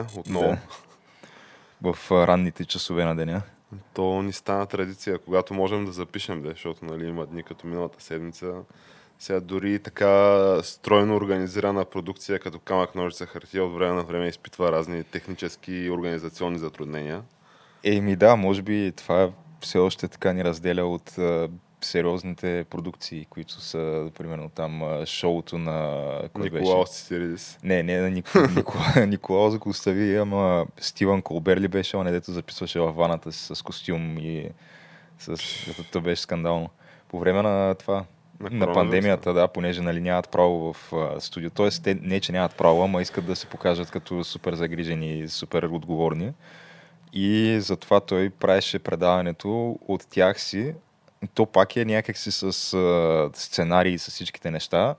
Отлитаме отново. Да. В ранните часове на деня. То ни стана традиция, когато можем да запишем, де, защото нали, има дни като миналата седмица. Сега дори така стройно организирана продукция, като камък, ножица, хартия, от време на време изпитва разни технически и организационни затруднения. Еми да, може би това все още така ни разделя от сериозните продукции, които са, примерно там шоуто на... Николаус Цицеридис. Не, не на Ник... Никола... Николаус го остави, ама Стивън Колбер ли беше, он дето записваше във ваната си с костюм и с... Това беше скандално. По време на това, на, на пандемията, да, понеже нали, нямат право в а, студио. Тоест, те не, че нямат право, ама искат да се покажат като супер загрижени и супер отговорни. И затова той правеше предаването от тях си. То пак е някакси с сценарии, с всичките неща.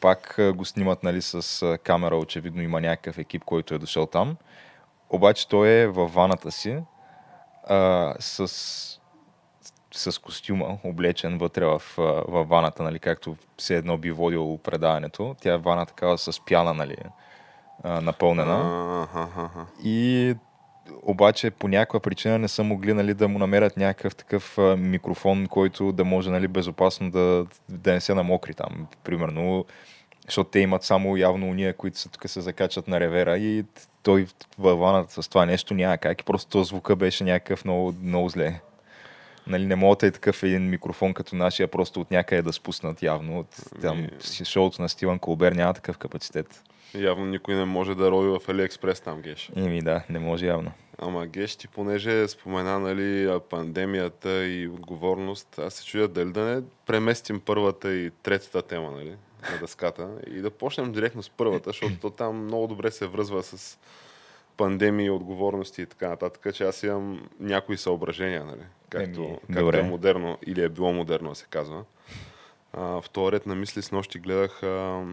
Пак го снимат нали, с камера, очевидно има някакъв екип, който е дошъл там. Обаче той е във ваната си а, с, с костюма, облечен вътре в, в ваната, нали, както все едно би водил предаването. Тя е вана такава с пяна, нали, напълнена. Аха. И обаче по някаква причина не са могли нали, да му намерят някакъв такъв а, микрофон, който да може нали, безопасно да, да не се намокри там. Примерно, защото те имат само явно уния, които са тук се закачат на ревера и той във ваната с това нещо няма как. И просто този звука беше някакъв много, много зле. Нали, не мога да е такъв един микрофон като нашия, просто от някъде да спуснат явно. От, там, Ми- си- шоуто на Стивън Колбер няма такъв капацитет. Явно никой не може да рови в Алиекспрес там, Геш. Еми да, не може явно. Ама Геш, ти понеже спомена нали, пандемията и отговорност, аз се чудя дали да не преместим първата и третата тема нали, на дъската и да почнем директно с първата, защото то там много добре се връзва с пандемии, отговорности и така нататък, че аз имам някои съображения, нали, както, Еми, както добре. е модерно или е било модерно се казва. А, в този ред на мисли с нощи гледах а,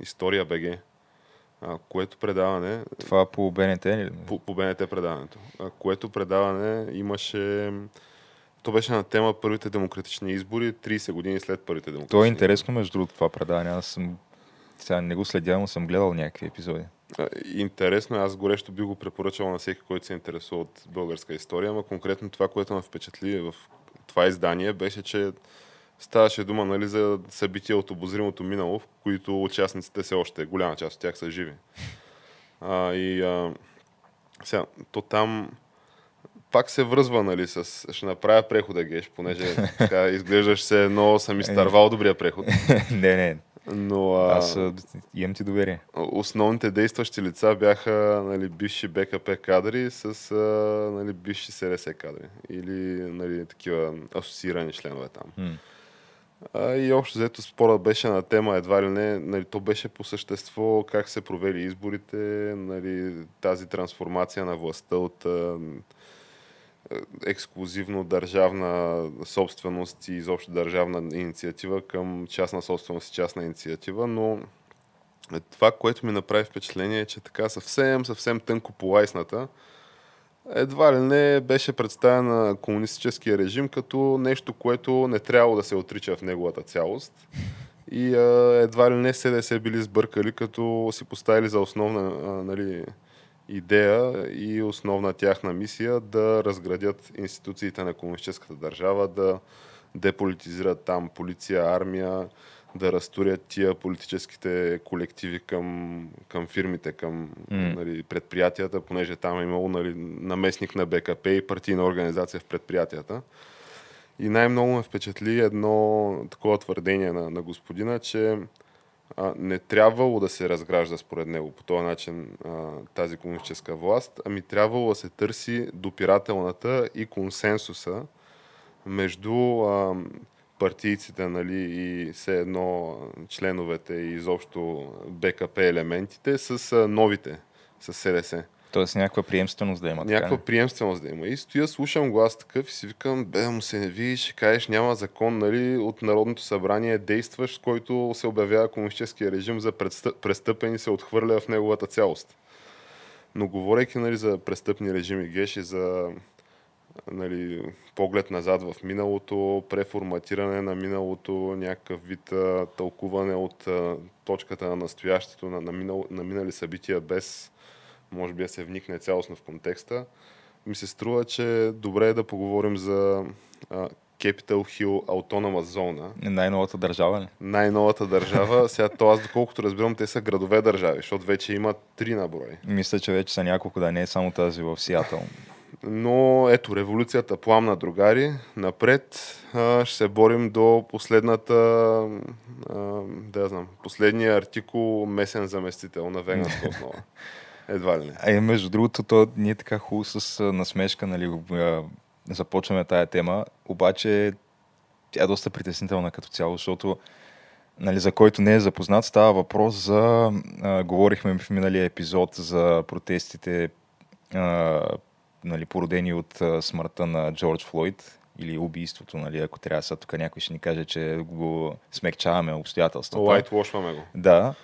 История БГ, а, което предаване Това по БНТ ли? по, по БНТ предаването, а, което предаване имаше... То беше на тема първите демократични избори, 30 години след първите демократични То е интересно, между другото, това предаване. Аз съм... Сега не го следя, но съм гледал някакви епизоди. Интересно, е, аз горещо би го препоръчал на всеки, който се интересува от българска история, ама конкретно това, което ме впечатли в това издание, беше, че ставаше дума нали, за събития от обозримото минало, в които участниците все още, голяма част от тях са живи. А, и а, сега, то там пак се връзва, нали, с... Ще направя прехода, Геш, понеже така изглеждаш се едно, съм изтървал добрия преход. не, не, Но а, аз имам ти доверие. основните действащи лица бяха нали, бивши БКП кадри с а, нали, бивши СРС кадри или нали, такива асоциирани членове там. М. А, и общо взето спора беше на тема едва ли не, нали, то беше по същество как се провели изборите, нали, тази трансформация на властта от а, ексклюзивно държавна собственост и изобщо държавна инициатива към частна собственост и частна инициатива, но това, което ми направи впечатление е, че така съвсем, съвсем тънко полайсната, едва ли не беше представена на комунистическия режим като нещо, което не трябвало да се отрича в неговата цялост. И а, едва ли не СДС били сбъркали, като си поставили за основна а, нали, идея и основна тяхна мисия да разградят институциите на комунистическата държава, да деполитизират там полиция, армия, да разтурят тия политическите колективи към, към фирмите, към М. нали, предприятията, понеже там е имало нали, наместник на БКП и партийна организация в предприятията. И най-много ме впечатли едно такова твърдение на, на господина, че а, не трябвало да се разгражда според него по този начин а, тази комунистическа власт, ами трябвало да се търси допирателната и консенсуса между а, партийците нали, и все едно членовете и изобщо БКП елементите с новите, с СДС. Тоест някаква приемственост да има. Някаква така, приемственост да има. И стоя, слушам глас такъв и си викам, бе, му се не видиш, кажеш, няма закон нали, от Народното събрание действащ, който се обявява комунистическия режим за престъпен и се отхвърля в неговата цялост. Но говорейки нали, за престъпни режими, геши за нали, поглед назад в миналото, преформатиране на миналото, някакъв вид а, тълкуване от а, точката на настоящето, на, на, минал, на минали събития без може би да се вникне цялостно в контекста, ми се струва, че добре е да поговорим за а, Capital Hill Autonomous Zone. Най-новата държава ли? Най-новата държава. Сега то аз, доколкото разбирам, те са градове държави, защото вече има три наброи. Мисля, че вече са няколко, да не е само тази в Сиатъл. Но ето, революцията пламна, другари. Напред а, ще се борим до последната, а, да знам, последния артикул месен заместител на веганска основа. Едва ли не. А и между другото, то ние така хубаво с насмешка, нали, започваме тая тема, обаче тя е доста притеснителна като цяло, защото нали, за който не е запознат, става въпрос за, а, говорихме в миналия епизод за протестите, а, нали, породени от а, смъртта на Джордж Флойд или убийството, нали, ако трябва сега тук някой ще ни каже, че го смекчаваме обстоятелствата. Лайтвошваме го. Да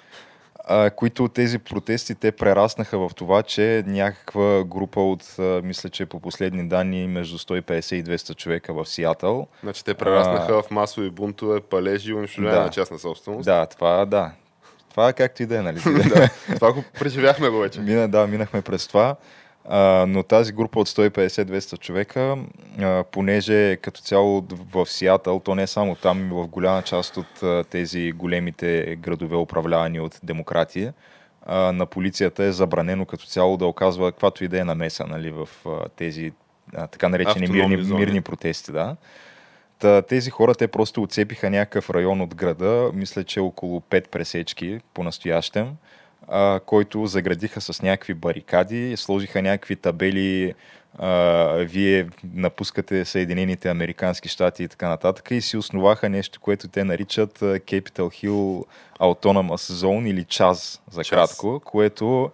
а, които тези протести те прераснаха в това, че някаква група от, а, мисля, че по последни данни, между 150 и 200 човека в Сиатъл. Значи те прераснаха а, в масови бунтове, палежи и унищожаване да, на частна собственост. Да, това да. Това както и да е, нали? да, това го преживяхме го вече. Мина, да, минахме през това. А, но тази група от 150-200 човека, а, понеже като цяло в Сиатъл, то не е само там, в голяма част от а, тези големите градове, управлявани от демократия, а, на полицията е забранено като цяло да оказва каквато и да е намеса нали, в а, тези а, така наречени мирни, мирни протести. Да. Та, тези хора, те просто отцепиха някакъв район от града, мисля, че около 5 пресечки по-настоящем а, който заградиха с някакви барикади, сложиха някакви табели, а, вие напускате Съединените Американски щати и така нататък и си основаха нещо, което те наричат Capital Hill Autonomous Zone или ЧАЗ за кратко, което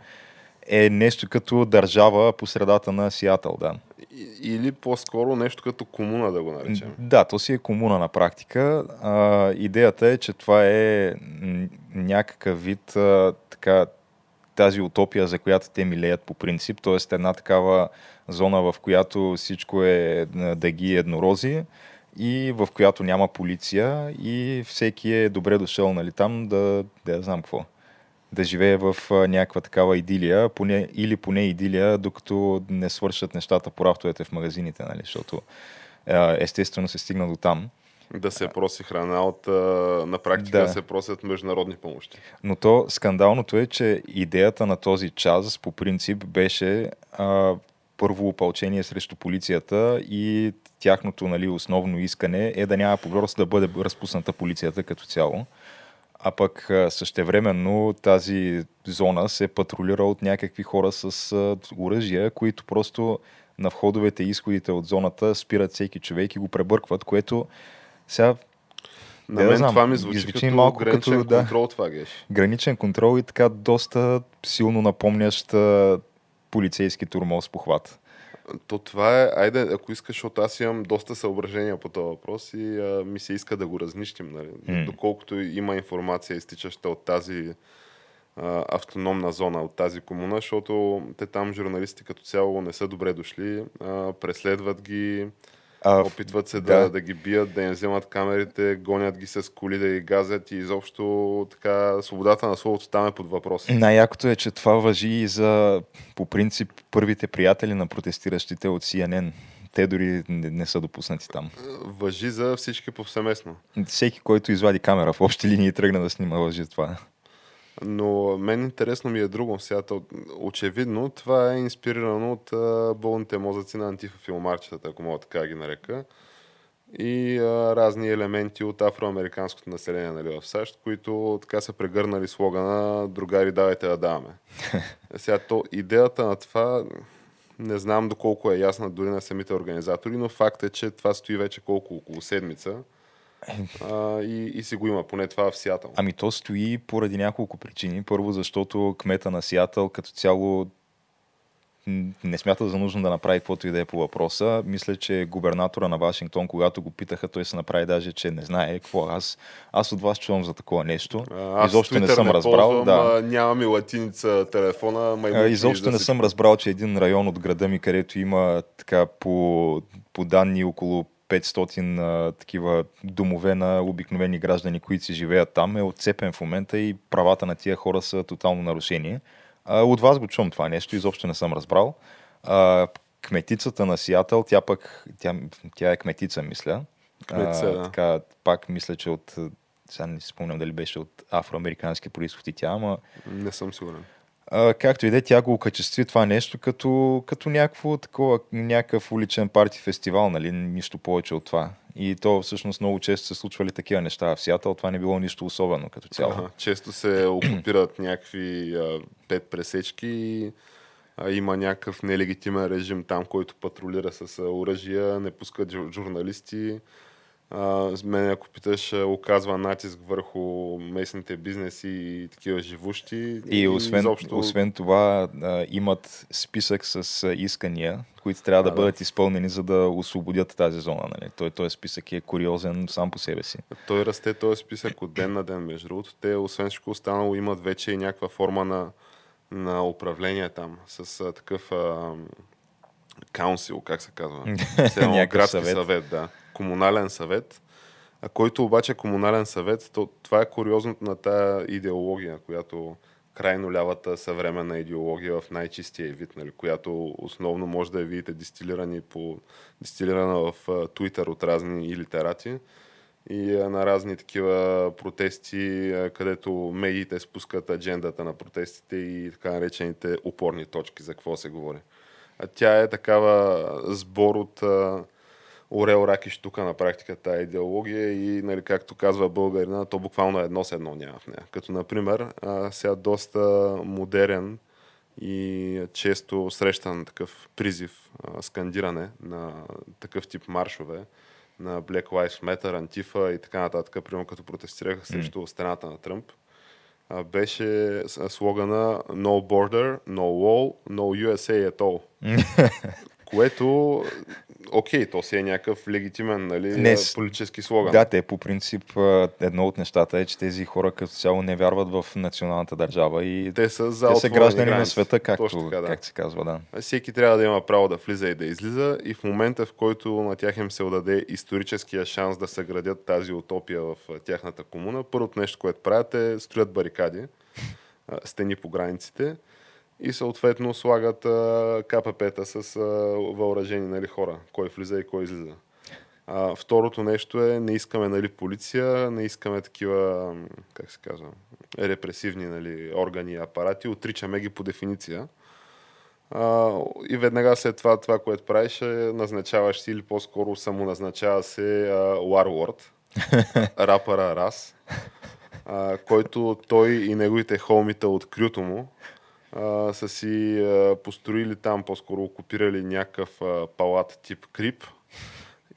е нещо като държава по средата на Сиатъл, да. Или по-скоро нещо като комуна да го наречем. Да, то си е комуна на практика. А, идеята е, че това е някакъв вид а, така, тази утопия, за която те милеят по принцип, т.е. една такава зона, в която всичко е дъги еднорози и в която няма полиция и всеки е добре дошъл нали, там да, да знам какво да живее в някаква такава идилия, поне, или поне идилия, докато не свършат нещата по рафтовете в магазините, нали? защото естествено се стигна до там. Да се проси храна от, на практика да. да се просят международни помощи. Но то скандалното е, че идеята на този час по принцип беше а, първо опълчение срещу полицията и тяхното нали, основно искане е да няма просто да бъде разпусната полицията като цяло. А пък същевременно тази зона се патрулира от някакви хора с оръжия, които просто на входовете и изходите от зоната спират всеки човек и го пребъркват, което сега на мен знам, това ми звучи, звучи като малко граничен като, контрол да, това геш. Граничен контрол и така доста силно напомнящ полицейски турмоз по хват. То това е, айде, ако искаш, защото аз имам доста съображения по този въпрос и а, ми се иска да го разнищим, нали? Mm. Доколкото има информация, изтичаща от тази а, автономна зона, от тази комуна, защото те там журналисти като цяло не са добре дошли, а, преследват ги, а, Опитват се да. да, да ги бият, да им вземат камерите, гонят ги с коли да ги газят и изобщо така свободата на словото там е под въпрос. Най-якото е, че това въжи и за по принцип първите приятели на протестиращите от CNN. Те дори не, не са допуснати там. Въжи за всички повсеместно. Всеки, който извади камера в общи линии и тръгна да снима, въжи това. Но мен интересно ми е друго. Сега, очевидно, това е инспирирано от болните мозъци на антифа филмарчетата, ако мога така ги нарека. и а, разни елементи от афроамериканското население нали, в САЩ, които така са прегърнали слогана Другари, давайте да даваме. Сега, то, идеята на това не знам доколко е ясна дори на самите организатори, но факт е, че това стои вече колко около седмица а, и, и си го има, поне това в Сиатъл. Ами то стои поради няколко причини. Първо, защото кмета на Сиатъл като цяло не смята за нужно да направи каквото и да е по въпроса. Мисля, че губернатора на Вашингтон, когато го питаха, той се направи даже, че не знае какво. Аз, аз от вас чувам за такова нещо. Аз изобщо не съм не разбрал. Ползвам, да. Нямам и латиница телефона. Ма изобщо не съм разбрал, че един район от града ми, където има така по, по данни около 500 а, такива домове на обикновени граждани, които си живеят там, е отцепен в момента и правата на тия хора са тотално нарушени. А, от вас го чувам това нещо, изобщо не съм разбрал. А, кметицата на Сиатъл, тя пък, тя, тя е кметица, мисля. Кметица, да. Така, пак мисля, че от, сега не си спомням дали беше от афроамерикански происход и тя, ама... Не съм сигурен. Както и да е, тя го окачестви това нещо като, като някакво такова, някакъв уличен парти фестивал, нали? Нищо повече от това. И то всъщност много често се случвали такива неща в Сиатъл. Това не било нищо особено като цяло. Ага, често се окупират някакви а, пет пресечки а, има някакъв нелегитимен режим там, който патрулира с оръжия, не пускат журналисти а, мен, ако питаш, оказва натиск върху местните бизнеси и такива живущи. И освен, и изобщо... освен това а, имат списък с искания, които трябва да, да бъдат изпълнени, за да освободят тази зона. Нали? Той, този списък е куриозен сам по себе си. Той расте този списък от ден на ден, между другото. Те, освен всичко останало, имат вече и някаква форма на, на управление там, с а, такъв а, каунсил, как се казва? градски съвет. съвет, да комунален съвет, а който обаче е комунален съвет, то, това е куриозното на тая идеология, която крайно лявата съвременна идеология в най-чистия вид, нали, която основно може да я видите дистилирани по, дистилирана в Twitter от разни литерати и на разни такива протести, където медиите спускат аджендата на протестите и така наречените опорни точки, за какво се говори. А тя е такава сбор от Орел Ракиш тук на практика тази идеология и, нали, както казва българина, то буквално едно с едно няма в нея. Като, например, а, сега доста модерен и често срещан такъв призив, а, скандиране на такъв тип маршове на Black Lives Matter, Антифа и така нататък, примерно като протестираха срещу mm. стената на Тръмп, беше слогана No Border, No Wall, No USA at all. което окей, то си е някакъв легитимен нали, не, политически слоган. Да, те по принцип едно от нещата е, че тези хора като цяло не вярват в националната държава и те са, за те са граждани граници. на света, както, така, да. как се казва. Да. Всеки трябва да има право да влиза и да излиза и в момента, в който на тях им се отдаде историческия шанс да съградят тази утопия в тяхната комуна, първото нещо, което правят е строят барикади, стени по границите и съответно слагат КПП-та с въоръжени нали, хора, кой влиза и кой излиза. А, второто нещо е, не искаме нали, полиция, не искаме такива, как се казва, репресивни нали, органи и апарати, отричаме ги по дефиниция. А, и веднага след това, това, което правиш, е назначаваш си или по-скоро самоназначава се Warlord, рапъра Рас, а, който той и неговите холмита от крюто му а, са си а, построили там, по-скоро окупирали някакъв а, палат тип крип.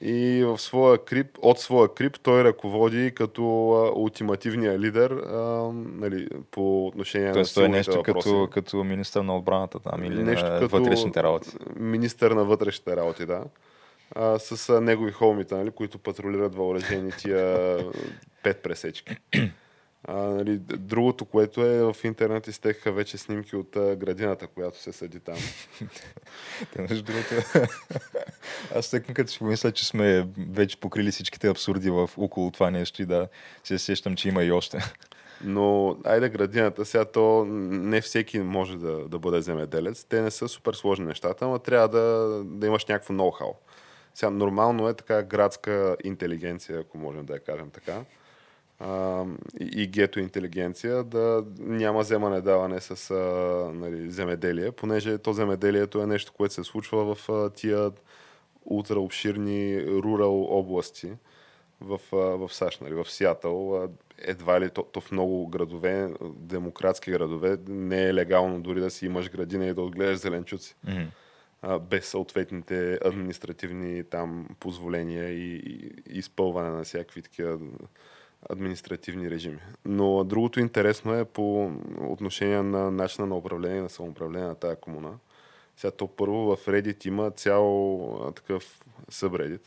И в своя крип, от своя крип той ръководи като а, ултимативния лидер а, нали, по отношение Тоест, на той е нещо като, като министър на отбраната там или нещо на като вътрешните работи. Министър на вътрешните работи, да. А, с а, негови холмите, нали, които патрулират въоръжени тия пет пресечки. А, нали, другото, което е в интернет изтеха вече снимки от а, градината, която се съди там. Те, между другото, аз тъкно като си помисля, че сме вече покрили всичките абсурди в около това нещо и да се сещам, че има и още. Но, айде градината, сега то не всеки може да, да бъде земеделец. Те не са супер сложни нещата, но трябва да, да имаш някакво ноу-хау. Сега, нормално е така градска интелигенция, ако можем да я кажем така а, и гето интелигенция да няма вземане-даване с а, нали, земеделие, понеже то земеделието е нещо, което се случва в а, тия ултра обширни рурал области в, а, в САЩ, нали, в Сиатъл. Едва ли то, то в много градове, демократски градове, не е легално дори да си имаш градина и да отгледаш зеленчуци. А, без съответните административни там позволения и, и, и изпълване на всякакви такива административни режими. Но другото интересно е по отношение на начина на управление, на самоуправление на тази комуна. Сега то първо в Reddit има цял такъв subreddit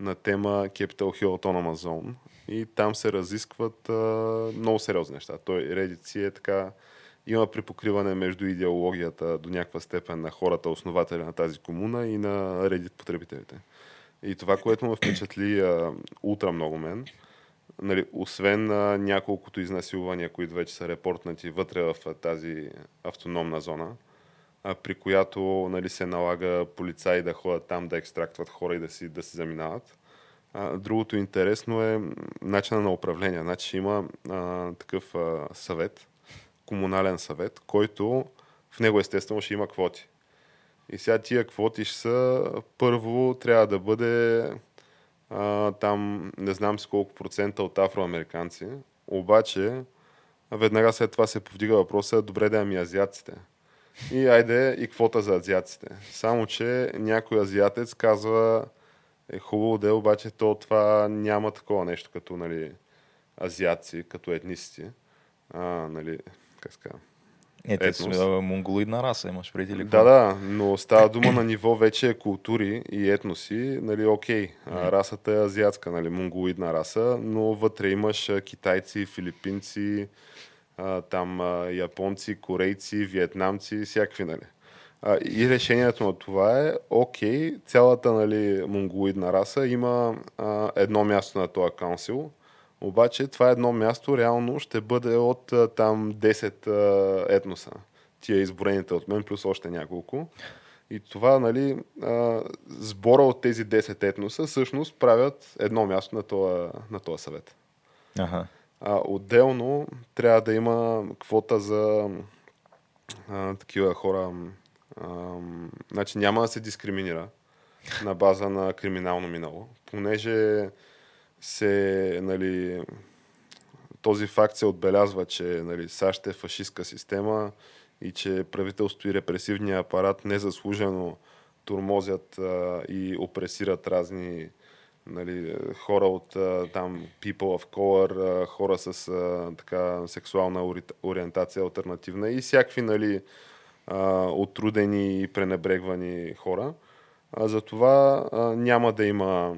на тема Capital Hill Autonomous Zone и там се разискват а, много сериозни неща. Той Reddit си е така има припокриване между идеологията до някаква степен на хората, основатели на тази комуна и на Reddit потребителите. И това, което ме впечатли а, ултра много мен, нали, освен а, няколкото изнасилвания, които вече са репортнати вътре в а, тази автономна зона, а, при която нали, се налага полицаи да ходят там, да екстрактват хора и да си, да си заминават. А, другото интересно е начина на управление. Значи има а, такъв а, съвет, комунален съвет, който в него естествено ще има квоти. И сега тия квоти ще са, първо трябва да бъде а, там не знам с колко процента от афроамериканци, обаче веднага след това се повдига въпроса, добре да ами азиатците. И айде и квота за азиатците. Само, че някой азиатец казва, е хубаво да е, обаче то това няма такова нещо като нали, азиатци, като етнисти. А, нали, как се? Е, те Етнос. а, монголоидна раса, имаш преди ли? Да, да, но става дума на ниво вече култури и етноси, нали, окей, а, расата е азиатска, нали, монголоидна раса, но вътре имаш китайци, филипинци, там японци, корейци, виетнамци, всякакви, нали. И решението на това е, окей, цялата нали, монголоидна раса има а, едно място на този каунсил, обаче това едно място реално ще бъде от там 10 а, етноса. Тия изброените от мен, плюс още няколко. И това, нали, сбора от тези 10 етноса всъщност правят едно място на този, на този съвет. Аха. А, отделно трябва да има квота за а, такива хора. А, значи няма да се дискриминира на база на криминално минало, понеже се, нали, този факт се отбелязва, че нали, САЩ е фашистска система и че правителството и репресивния апарат незаслужено турмозят а, и опресират разни нали, хора от а, там people of color, а, хора с а, така сексуална ори- ориентация альтернативна и всякакви нали, а, отрудени и пренебрегвани хора. А, затова а, няма да има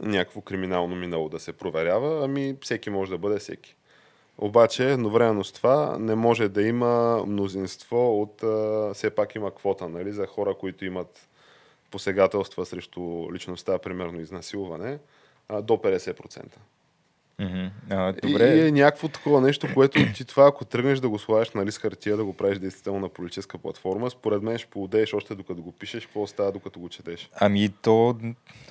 някакво криминално минало да се проверява, ами всеки може да бъде всеки. Обаче, едновременно с това, не може да има мнозинство от... Все пак има квота, нали, за хора, които имат посегателства срещу личността, примерно изнасилване, до 50%. Мгм. А, добре. и е някакво такова нещо, което ти това, ако тръгнеш да го слагаш на лист хартия, да го правиш действително на политическа платформа, според мен ще поудееш още докато го пишеш, какво става докато го четеш. Ами то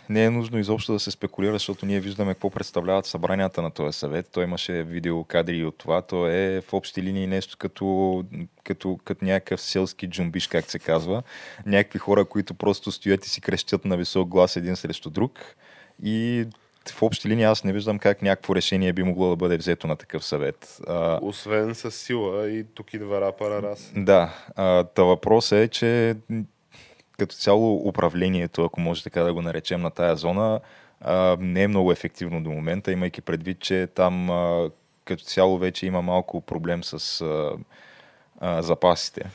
не е нужно изобщо да се спекулира, защото ние виждаме какво представляват събранията на този съвет. Той имаше видеокадри и от това. То е в общи линии нещо като, като, като някакъв селски джумбиш, как се казва. Някакви хора, които просто стоят и си крещят на висок глас един срещу друг. И в общи линии аз не виждам как някакво решение би могло да бъде взето на такъв съвет. А, Освен с сила и тук идва рапъра раз. да, а, та въпросът е, че като цяло управлението, ако може така да го наречем на тая зона, а, не е много ефективно до момента, имайки предвид, че там а, като цяло вече има малко проблем с а, а, запасите.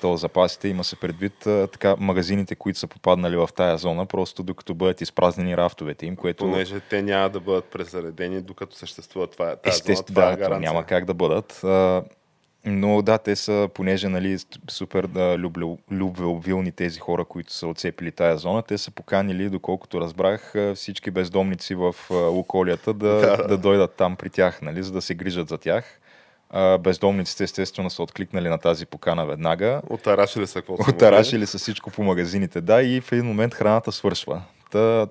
То запасите има се предвид а, така магазините, които са попаднали в тая зона, просто докато бъдат изпразнени рафтовете им, което... Понеже те няма да бъдат презаредени, докато съществува това. Тази зона, това е да, то гаранция. няма как да бъдат. А, но да, те са, понеже нали, супер да, любвеобилни тези хора, които са отцепили тая зона, те са поканили, доколкото разбрах, всички бездомници в околията да, Да, да. да дойдат там при тях, нали, за да се грижат за тях. А, бездомниците естествено са откликнали на тази покана веднага. Отарашили са каквото са Отарашили са всичко по магазините, да, и в един момент храната свършва. Та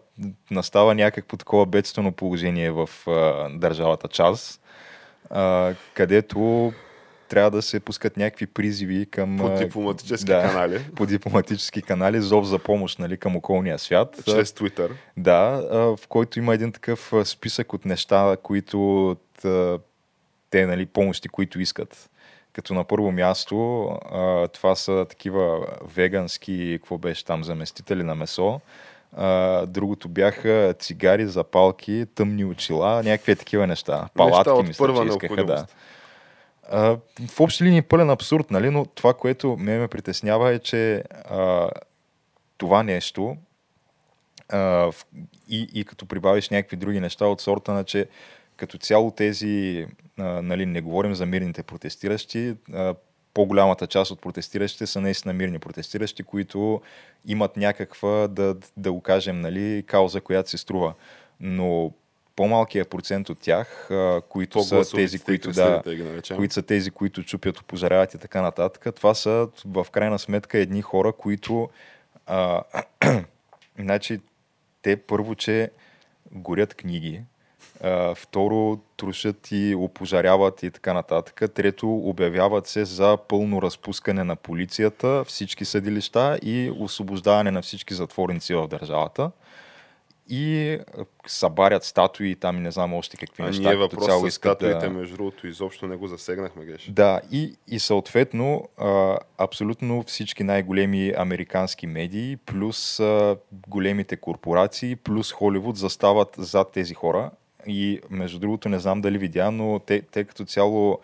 настава някакво такова бедствено положение в а, държавата Час, а, където трябва да се пускат някакви призиви към... По дипломатически да. канали. по дипломатически канали, зов за помощ нали, към околния свят. Чрез Twitter. Да, в който има един такъв списък от неща, които те, нали, помощи, които искат. Като на първо място, а, това са такива вегански, какво беше там, заместители на месо. А, другото бяха цигари, запалки, тъмни очила, някакви такива неща. Палатки, Неща мисля, първа че искаха, да. А, в общи линии пълен абсурд, нали? но това, което ме ме притеснява е, че а, това нещо а, и, и като прибавиш някакви други неща от сорта на, че като цяло тези, а, нали, не говорим за мирните протестиращи, а, по-голямата част от протестиращите са наистина мирни протестиращи, които имат някаква, да, да го кажем, нали, кауза, която се струва. Но по-малкият процент от тях, а, които са тези, които да, които са тези, които чупят, опожаряват и така нататък. Това са в крайна сметка едни хора, които а, значи, те първо, че горят книги, второ, трушат и опожаряват и така нататък. Трето, обявяват се за пълно разпускане на полицията, всички съдилища и освобождаване на всички затворници в държавата. И събарят статуи, там и не знам още какви А неща. ние въпрос цяло с статуите, да... между другото, изобщо не го засегнахме, Геш. Да, и, и съответно а, абсолютно всички най-големи американски медии, плюс а, големите корпорации, плюс Холивуд застават зад тези хора. И между другото не знам дали видя, но те, те като цяло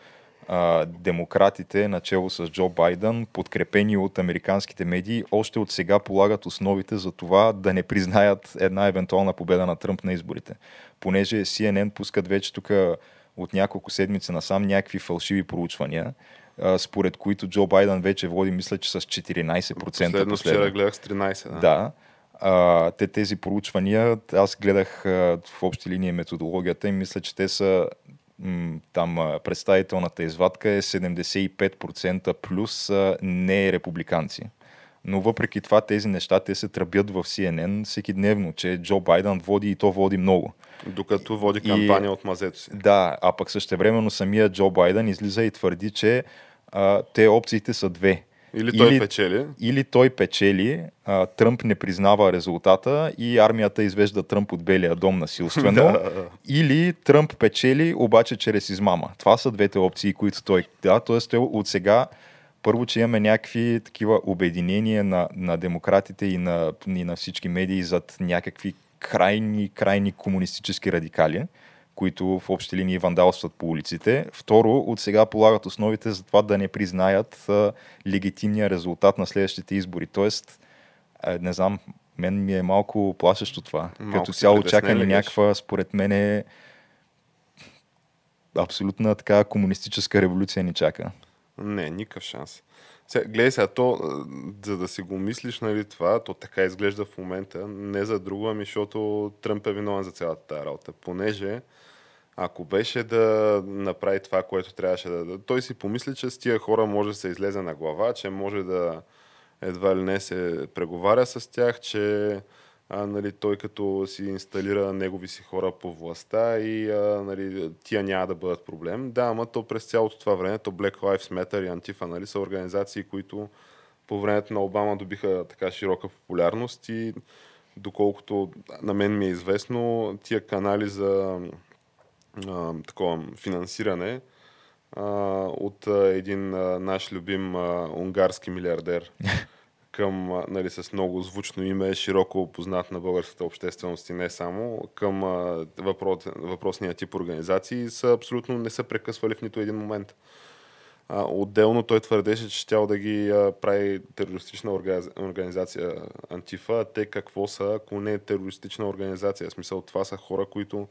а, демократите, начало с Джо Байден, подкрепени от американските медии, още от сега полагат основите за това да не признаят една евентуална победа на Тръмп на изборите. Понеже CNN пускат вече тук от няколко седмици насам някакви фалшиви проучвания, според които Джо Байден вече води, мисля, че с 14% Последно вчера гледах с 13. Да. да. А, те тези проучвания, аз гледах а, в общи линии методологията и мисля, че те са м, там а, представителната извадка е 75% плюс а, не републиканци. Но въпреки това тези неща те се тръбят в CNN всеки дневно, че Джо Байден води и то води много. Докато води И- кампания от мазето си. Да, а пък същевременно самия Джо Байден излиза и твърди, че а, те опциите са две. Или той печели, Или той печели, а, Тръмп не признава резултата и армията извежда Тръмп от Белия дом насилствено. или Тръмп печели, обаче чрез измама. Това са двете опции, които той да, т.е. той от сега първо, че имаме някакви такива обединения на, на демократите и на, и на всички медии зад някакви крайни, крайни комунистически радикали, които в общи линии вандалстват по улиците. Второ, от сега полагат основите за това да не признаят а, легитимния резултат на следващите избори. Тоест, а, не знам, мен ми е малко плашещо това. Малко Като цяло чака ни някаква, според мен е абсолютна така комунистическа революция ни чака. Не, никакъв шанс. Сега, гледай сега, то, за да си го мислиш, нали, това, то така изглежда в момента, не за друго, ами защото Тръмп е виновен за цялата тази работа. Понеже, ако беше да направи това, което трябваше да... той си помисли, че с тия хора може да се излезе на глава, че може да едва ли не се преговаря с тях, че а, нали, той като си инсталира негови си хора по властта и а, нали, тия няма да бъдат проблем. Да, ама то през цялото това време, то Black Lives Matter и Антифа нали, са организации, които по времето на Обама добиха така широка популярност и доколкото на мен ми е известно, тия канали за а, такова финансиране а, от а, един а, наш любим а, унгарски милиардер към, а, нали, с много звучно име, широко познат на българската общественост и не само, към а, въпрос, въпросния тип организации, са абсолютно не са прекъсвали в нито един момент. А, отделно той твърдеше, че щял да ги а, прави терористична орга- организация Антифа. Те какво са, ако не е терористична организация? В смисъл, това са хора, които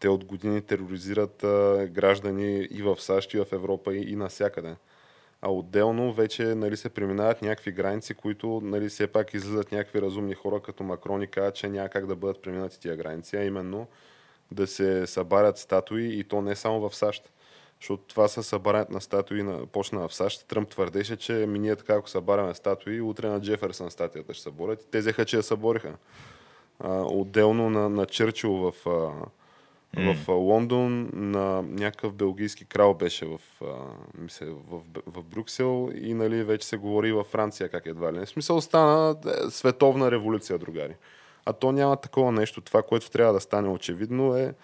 те от години тероризират а, граждани и в САЩ, и в Европа, и, и навсякъде. А отделно вече нали, се преминават някакви граници, които нали, все пак излизат някакви разумни хора, като Макрон и казват, че няма как да бъдат преминати тия граници, а именно да се събарят статуи и то не само в САЩ. Защото това са събарянето на статуи на, почна в САЩ. Тръмп твърдеше, че ми ние така, ако събаряме статуи, утре на Джеферсън статията ще съборят. Те взеха, че я събориха. А, отделно на, на Чърчил в, а, В Лондон на някакъв белгийски крал беше в, мисля, в, в Брюксел и нали, вече се говори във Франция как едва ли. В смисъл стана е, световна революция, другари. А то няма такова нещо. Това, което трябва да стане очевидно е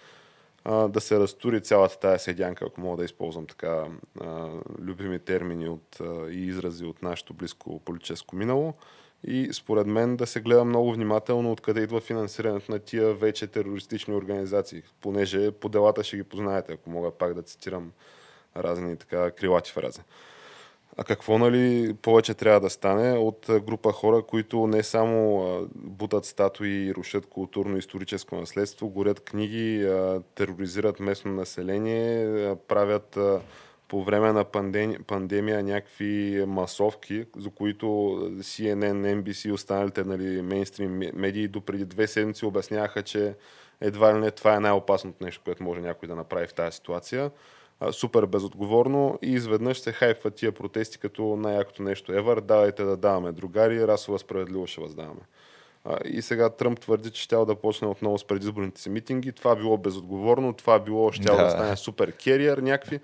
а, да се разтури цялата тая седянка, ако мога да използвам така а, любими термини от, а, и изрази от нашето близко политическо минало. И според мен да се гледа много внимателно откъде идва финансирането на тия вече терористични организации, понеже по делата ще ги познаете, ако мога пак да цитирам разни така крилати фрази. А какво нали повече трябва да стане от група хора, които не само бутат статуи и рушат културно-историческо наследство, горят книги, тероризират местно население, правят по време на пандемия, пандемия някакви масовки, за които CNN, NBC и останалите нали, мейнстрим медии до преди две седмици обясняваха, че едва ли не това е най-опасното нещо, което може някой да направи в тази ситуация. А, супер безотговорно и изведнъж се хайпват тия протести като най-якото нещо евър. Давайте да даваме другари, расова справедливо ще въздаваме. А, и сега Тръмп твърди, че ще да почне отново с предизборните си митинги. Това било безотговорно, това било ще да. да стане супер кериер, някакви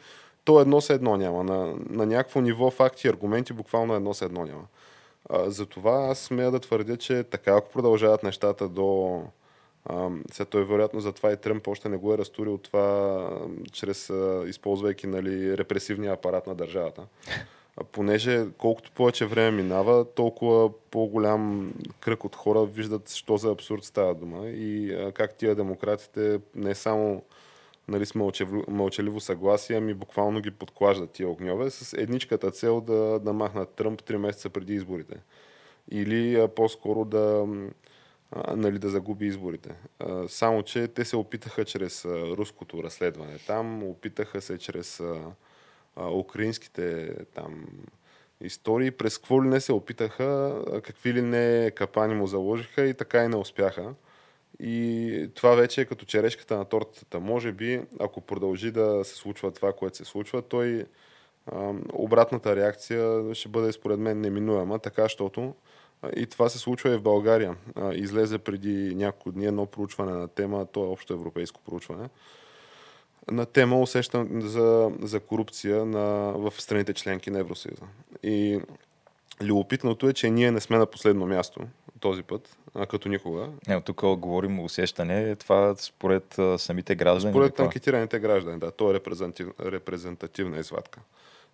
то едно се едно няма. На, на някакво ниво факти и аргументи буквално едно се едно няма. А, затова аз смея да твърдя, че така ако продължават нещата до... А, сега той вероятно затова и Тръмп още не го е разтурил това чрез а, използвайки нали, репресивния апарат на държавата. А, понеже колкото повече време минава, толкова по-голям кръг от хора виждат, що за абсурд става дума и а, как тия демократите не само нали, с мълчаливо, съгласие, ми буквално ги подклаждат тия огньове с едничката цел да, да махнат Тръмп 3 месеца преди изборите. Или а, по-скоро да, а, нали, да загуби изборите. А, само, че те се опитаха чрез а, руското разследване там, опитаха се чрез а, а, украинските там истории, през какво ли не се опитаха, какви ли не капани му заложиха и така и не успяха. И това вече е като черешката на тортата. Може би, ако продължи да се случва това, което се случва, той а, обратната реакция ще бъде според мен неминуема, така, защото и това се случва и в България. А, излезе преди няколко дни едно проучване на тема, то е общо европейско проучване, на тема усещам за, за корупция на, в страните членки на Евросъюза. И любопитното е, че ние не сме на последно място този път, а като никога. Не, тук говорим усещане, това според а, самите граждани. Според анкетираните граждани, да. То е репрезентатив, репрезентативна извадка.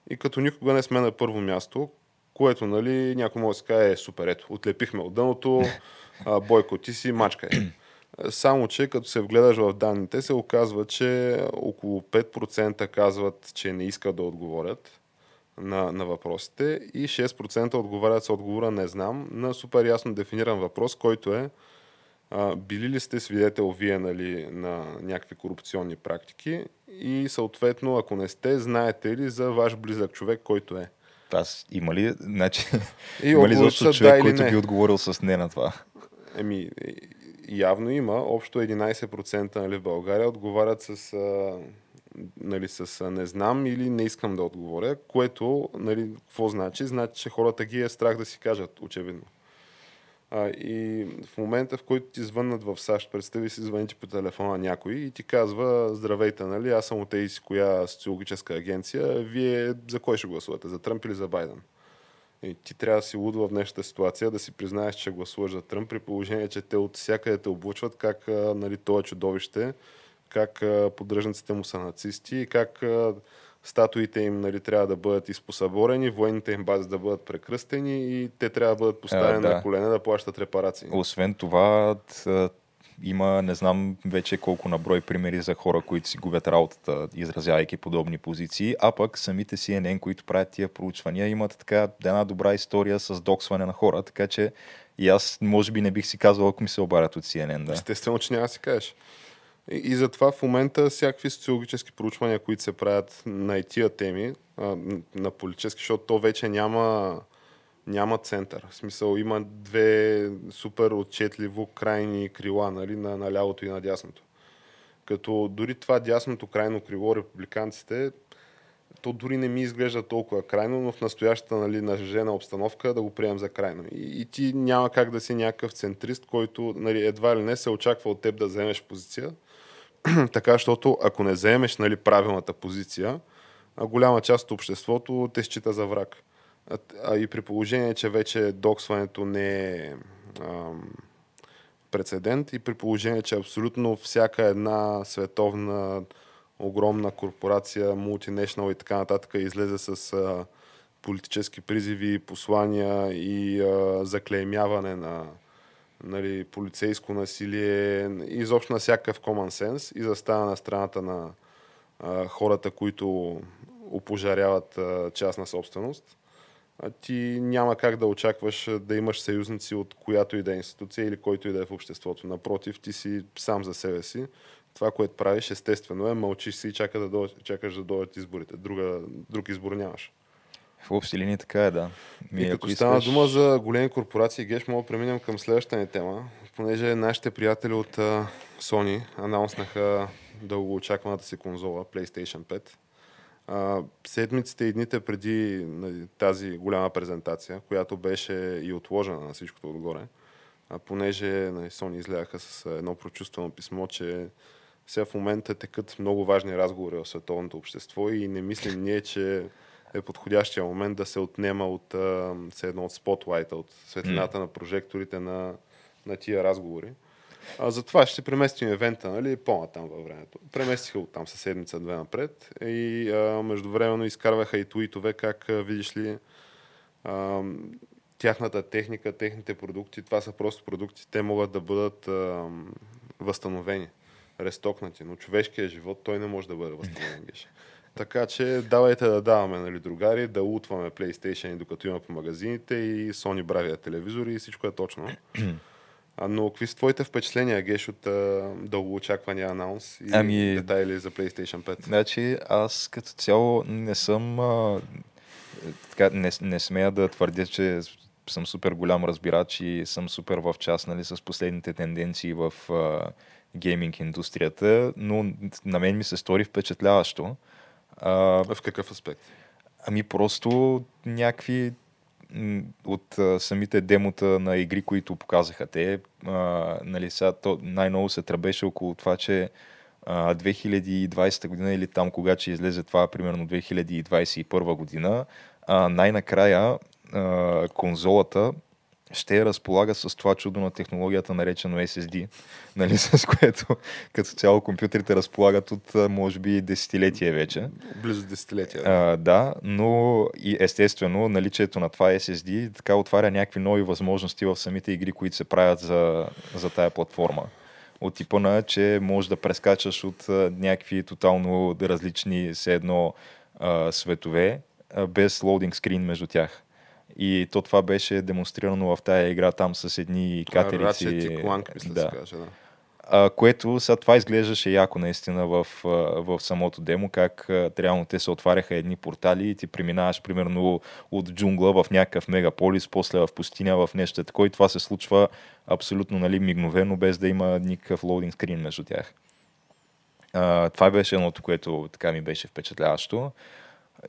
И като никога не сме на първо място, което, нали, някой може да каже, е супер, ето, отлепихме от дъното, а, бойко, ти си мачка е. Само, че като се вгледаш в данните, се оказва, че около 5% казват, че не искат да отговорят на, на въпросите и 6% отговарят с отговора не знам на супер ясно дефиниран въпрос, който е а, били ли сте свидетел вие нали, на някакви корупционни практики и съответно, ако не сте, знаете ли за ваш близък човек, който е? Аз има ли, значи, и има ли защо човек, да който не. би отговорил с не на това? Еми, явно има. Общо 11% нали, в България отговарят с а, нали, с не знам или не искам да отговоря, което, нали, какво значи? Значи, че хората ги е страх да си кажат, очевидно. А, и в момента, в който ти звъннат в САЩ, представи си, звъните по телефона някой и ти казва, здравейте, нали, аз съм от тези си коя социологическа агенция, вие за кой ще гласувате, за Тръмп или за Байден? И ти трябва да си луд в днешната ситуация, да си признаеш, че гласуваш за Тръмп, при положение, че те от всякъде те облучват как нали, това чудовище как поддръжниците му са нацисти и как статуите им нали, трябва да бъдат изпосъборени, военните им бази да бъдат прекръстени и те трябва да бъдат поставени а, да. на колене да плащат репарации. Освен това, има не знам вече колко наброй примери за хора, които си губят работата, изразявайки подобни позиции, а пък самите CNN, които правят тия проучвания, имат така една добра история с доксване на хора, така че и аз може би не бих си казал, ако ми се обарят от CNN. Да. Естествено, че няма да си кажеш. И, и затова в момента всякакви социологически проучвания, които се правят на тия теми, на политически, защото то вече няма, няма център. В смисъл има две супер отчетливо крайни крила нали, на, на лявото и на дясното. Като дори това дясното крайно крило, републиканците, то дори не ми изглежда толкова крайно, но в настоящата нали, нажежена обстановка да го приемем за крайно. И, и ти няма как да си някакъв центрист, който нали, едва ли не се очаква от теб да вземеш позиция, така, защото ако не вземеш нали, правилната позиция, голяма част от обществото те счита за враг. А, а и при положение, че вече доксването не е ам, прецедент и при положение, че абсолютно всяка една световна огромна корпорация, мултинешнал и така нататък излезе с а, политически призиви, послания и а, заклеймяване на нали, полицейско насилие изобщо на всякакъв common sense и застава на страната на а, хората, които опожаряват а, частна собственост, а ти няма как да очакваш да имаш съюзници от която и да е институция или който и да е в обществото. Напротив, ти си сам за себе си. Това, което правиш, естествено е, мълчиш си и чака да дойдат, чакаш да дойдат изборите. Друга, друг избор нямаш. В общи линии така е, да. Ми, и като стана искаш... дума за големи корпорации, Геш, мога да преминем към следващата ни тема, понеже нашите приятели от uh, Sony анаунснаха дългоочакваната си конзола PlayStation 5. Uh, седмиците и дните преди нали, тази голяма презентация, която беше и отложена на всичкото отгоре, а, понеже нали, Sony изляха с едно прочувствено писмо, че сега в момента текат много важни разговори в световното общество и не мислим ние, че е подходящия момент да се отнема от, все едно от спотлайта, от светлината mm. на прожекторите на, на тия разговори. А, затова ще преместим евента нали, по-натам във времето. Преместиха от там със седмица-две напред и а, междувременно изкарваха и туитове, как видиш ли а, тяхната техника, техните продукти, това са просто продукти, те могат да бъдат а, възстановени, рестокнати, но човешкият живот той не може да бъде възстановен. Така че давайте да даваме, нали, другари, да утваме PlayStation докато има по магазините и Sony бравия телевизори и всичко е точно. Но какви са твоите впечатления, Геш, от дългоочаквания анаунс и ами, детайли за PlayStation 5? Значи, аз като цяло не съм... А, така, не, не смея да твърдя, че съм супер голям разбирач и съм супер в час нали, с последните тенденции в а, гейминг индустрията, но на мен ми се стори впечатляващо. А, в какъв аспект? Ами просто някакви от а, самите демота на игри, които показаха те. А, нали, сега то най-ново се тръбеше около това, че а, 2020 година или там, когато ще излезе това, примерно 2021 година, а, най-накрая а, конзолата ще разполага с това чудо на технологията, наречено SSD, нали, с което като цяло компютрите разполагат от, може би, десетилетие вече. Близо десетилетия. Да. А, да, но и естествено наличието на това SSD така отваря някакви нови възможности в самите игри, които се правят за, за тая платформа. От типа на, че можеш да прескачаш от а, някакви тотално различни все едно а, светове, а, без лоудинг скрин между тях. И то това беше демонстрирано в тая игра там с едни катерици. Ratchet Clank, мисля да. се каже, да. А, което сега това изглеждаше яко наистина в, в самото демо, как реално те се отваряха едни портали и ти преминаваш примерно от джунгла в някакъв мегаполис, после в пустиня, в нещо такова и това се случва абсолютно нали, мигновено, без да има никакъв лоудинг скрин между тях. А, това беше едното, което така ми беше впечатляващо.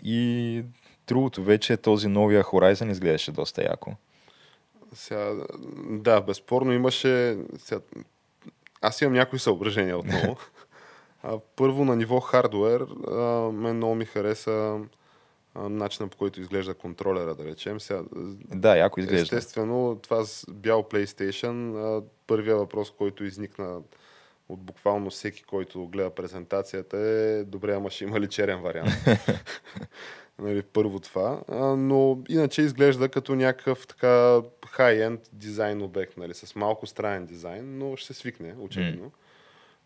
И другото вече този новия Horizon изглеждаше доста яко. Сега, да, безспорно имаше... Сега, аз имам някои съображения отново. а, първо на ниво хардвер, а, мен много ми хареса начина по който изглежда контролера, да речем. Сега, да, яко изглежда. Естествено, това с бял PlayStation, а, първия въпрос, който изникна от буквално всеки, който гледа презентацията е добре, ама ще има ли черен вариант? Нали, първо това. А, но иначе изглежда като някакъв така хай-енд дизайн обект, нали, с малко странен дизайн, но ще се свикне, очевидно.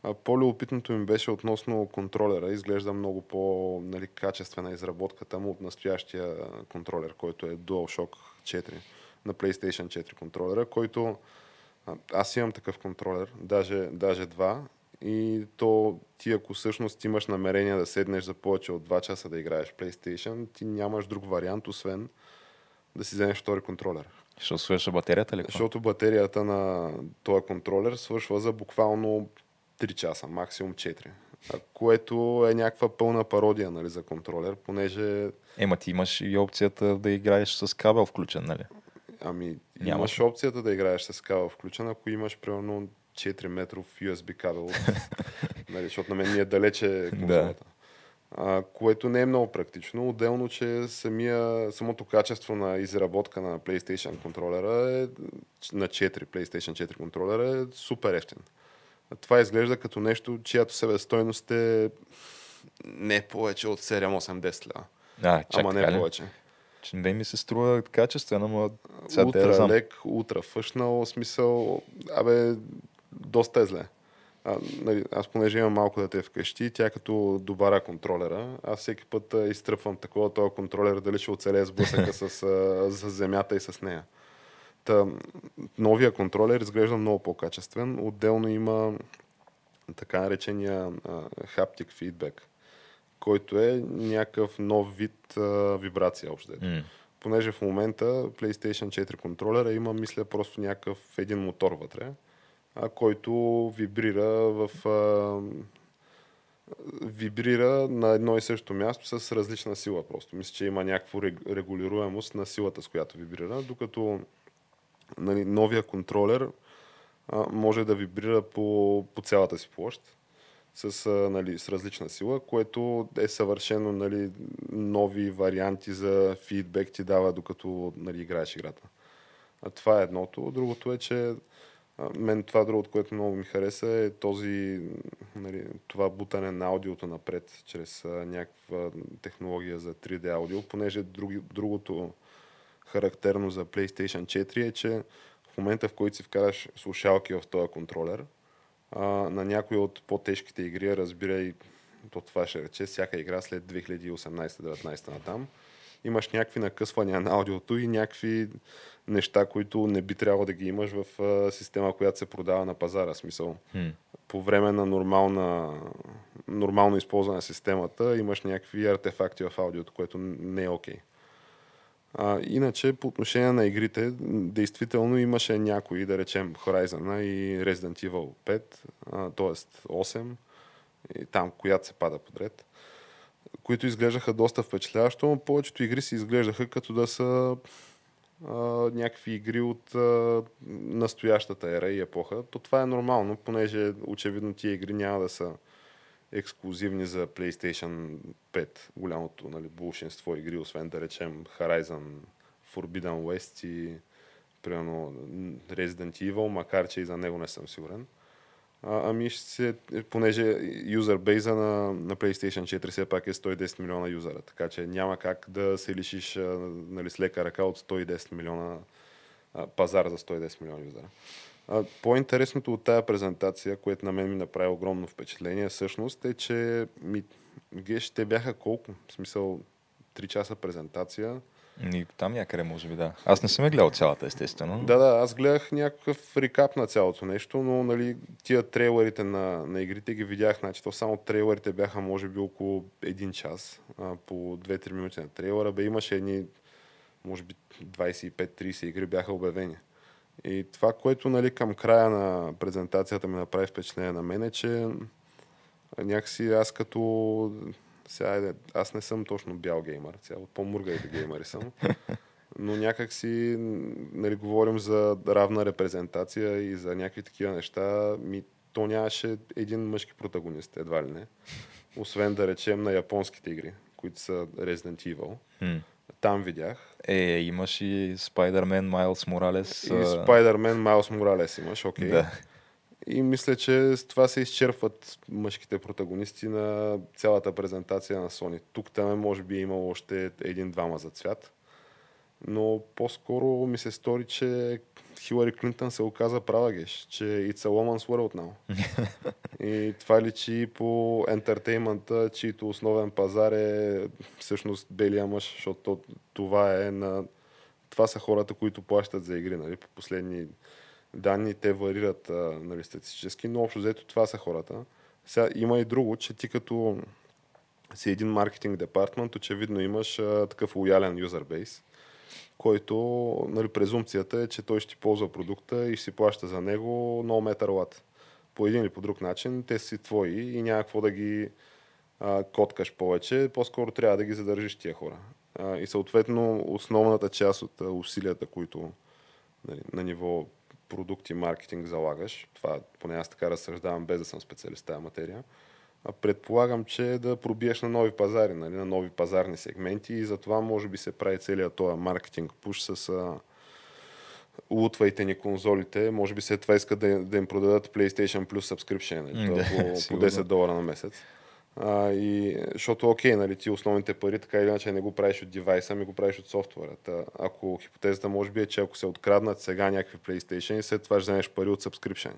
Mm. По-любопитното ми беше относно контролера. Изглежда много по-качествена нали, изработката му от настоящия контролер, който е DualShock 4 на PlayStation 4 контролера, който аз имам такъв контролер, даже, даже два и то ти ако всъщност имаш намерение да седнеш за повече от 2 часа да играеш PlayStation, ти нямаш друг вариант, освен да си вземеш втори контролер. Защото свършва батерията ли? Защото батерията на този контролер свършва за буквално 3 часа, максимум 4. Което е някаква пълна пародия нали, за контролер, понеже... Ема ти имаш и опцията да играеш с кабел включен, нали? Ами, Нямаш. имаш опцията да играеш с кабел включен, ако имаш примерно 4 метров USB кабел, нали, защото на мен ми е далече конзолата. А, което не е много практично. Отделно, че самия, самото качество на изработка на PlayStation контролера е на 4 PlayStation 4 контролера е супер ефтин. Това изглежда като нещо, чиято себестойност е не повече от 7-8-10 лева. А, чак, Ама не ли? повече. Че не ми се струва качествено, но сега Утра да лек, утра фъшнал, смисъл, абе, доста е зле. А, нали, аз понеже имам малко дете вкъщи, тя като добара контролера, аз всеки път а, изтръпвам такова този контролер, дали ще оцелее сблъсъка с, а, за земята и с нея. Та, новия контролер изглежда много по-качествен. Отделно има така наречения haptic feedback, който е някакъв нов вид а, вибрация общо. М. понеже в момента PlayStation 4 контролера има, мисля, просто някакъв един мотор вътре, а, който вибрира в а, вибрира на едно и също място с различна сила просто. Мисля, че има някаква рег- регулируемост на силата, с която вибрира, докато нали, новия контролер а, може да вибрира по, по цялата си площ с, а, нали, с различна сила, което е съвършено нали, нови варианти за фидбек ти дава докато нали, играеш играта. А това е едното. Другото е, че мен това другото, което много ми хареса е този, нали, това бутане на аудиото напред чрез някаква технология за 3D аудио, понеже други, другото характерно за PlayStation 4 е, че в момента, в който си вкараш слушалки в този контролер, а, на някои от по-тежките игри, разбирай, то това ще рече, всяка игра след 2018-19 натам, имаш някакви накъсвания на аудиото и някакви неща, които не би трябвало да ги имаш в а, система, която се продава на пазара. Смисъл, М. по време на нормална, нормално използване на системата имаш някакви артефакти в аудиото, което не е окей. А, иначе, по отношение на игрите, действително имаше някои, да речем Horizon и Resident Evil 5, а, т.е. 8, и там, която се пада подред, които изглеждаха доста впечатляващо, но повечето игри си изглеждаха като да са а, някакви игри от а, настоящата ера и епоха. То това е нормално, понеже очевидно тия игри няма да са ексклюзивни за PlayStation 5, голямото нали, большинство игри, освен да речем Horizon, Forbidden West и примерно Resident Evil, макар че и за него не съм сигурен. Ами ще се, понеже юзербейза на, на PlayStation 4 все пак е 110 милиона юзера, така че няма как да се лишиш нали, с лека ръка от 110 милиона а, пазар за 110 милиона юзера. По-интересното от тая презентация, което на мен ми направи огромно впечатление, всъщност е, че ми, геш, те бяха колко? В смисъл 3 часа презентация. И там някъде, може би, да. Аз не съм я гледал цялата, естествено. Да, да, аз гледах някакъв рекап на цялото нещо, но нали, тия трейлерите на, на игрите ги видях, значи то само трейлерите бяха може би около един час, а, по 2-3 минути на трейлера, бе имаше едни, може би 25-30 игри бяха обявени. И това, което нали, към края на презентацията ми направи впечатление на мен е, че някакси аз като сега, айде, аз не съм точно бял геймър, от по-мургайте геймъри съм, но някак си, нали, говорим за равна репрезентация и за някакви такива неща, ми, то нямаше един мъжки протагонист, едва ли не. Освен да речем на японските игри, които са Resident Evil. М. Там видях. Е, имаш и Spider-Man Miles Morales. И Spider-Man Miles Morales имаш, окей. Да. И мисля, че с това се изчерпват мъжките протагонисти на цялата презентация на Sony. Тук там може би е имало още един-двама за цвят. Но по-скоро ми се стори, че Хилари Клинтън се оказа права геш, че it's a woman's world now. и това личи по ентертеймента, чието основен пазар е всъщност белия мъж, защото това е на... Това са хората, които плащат за игри, нали, по последни данни те варират а, нали, статистически, но общо взето това са хората. Сега има и друго, че ти като си един маркетинг департмент, очевидно имаш а, такъв лоялен юзербейс, който нали, презумпцията е, че той ще ползва продукта и ще си плаща за него no matter what. По един или по друг начин, те си твои и няма какво да ги а, коткаш повече, по-скоро трябва да ги задържиш тия хора. А, и съответно основната част от усилията, които нали, на ниво продукт и маркетинг залагаш, това поне аз така разсъждавам без да съм специалист в тази материя, предполагам, че да пробиеш на нови пазари, нали, на нови пазарни сегменти и затова може би се прави целият този маркетинг пуш с а, лутвайте ни конзолите, може би след това искат да, да им продадат PlayStation Plus subscription, нали, Да, по, по сигурно. 10 долара на месец. А, и, защото, окей, нали, ти основните пари така или иначе не го правиш от девайса, ами го правиш от софтуера. Та, ако хипотезата може би е, че ако се откраднат сега някакви PlayStation, след това ще вземеш пари от subscription.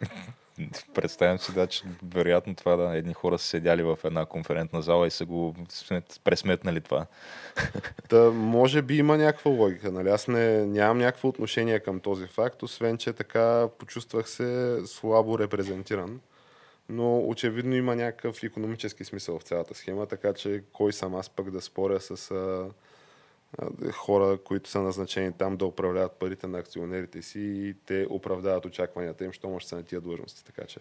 Представям си, да, че вероятно това да, едни хора са седяли в една конферентна зала и са го смет- пресметнали това. Та, може би има някаква логика. Нали? Аз не, нямам някакво отношение към този факт, освен че така почувствах се слабо репрезентиран. Но очевидно има някакъв економически смисъл в цялата схема, така че кой съм аз пък да споря с а, а, хора, които са назначени там да управляват парите на акционерите си и те оправдават очакванията им, що да са на тия длъжности. Така че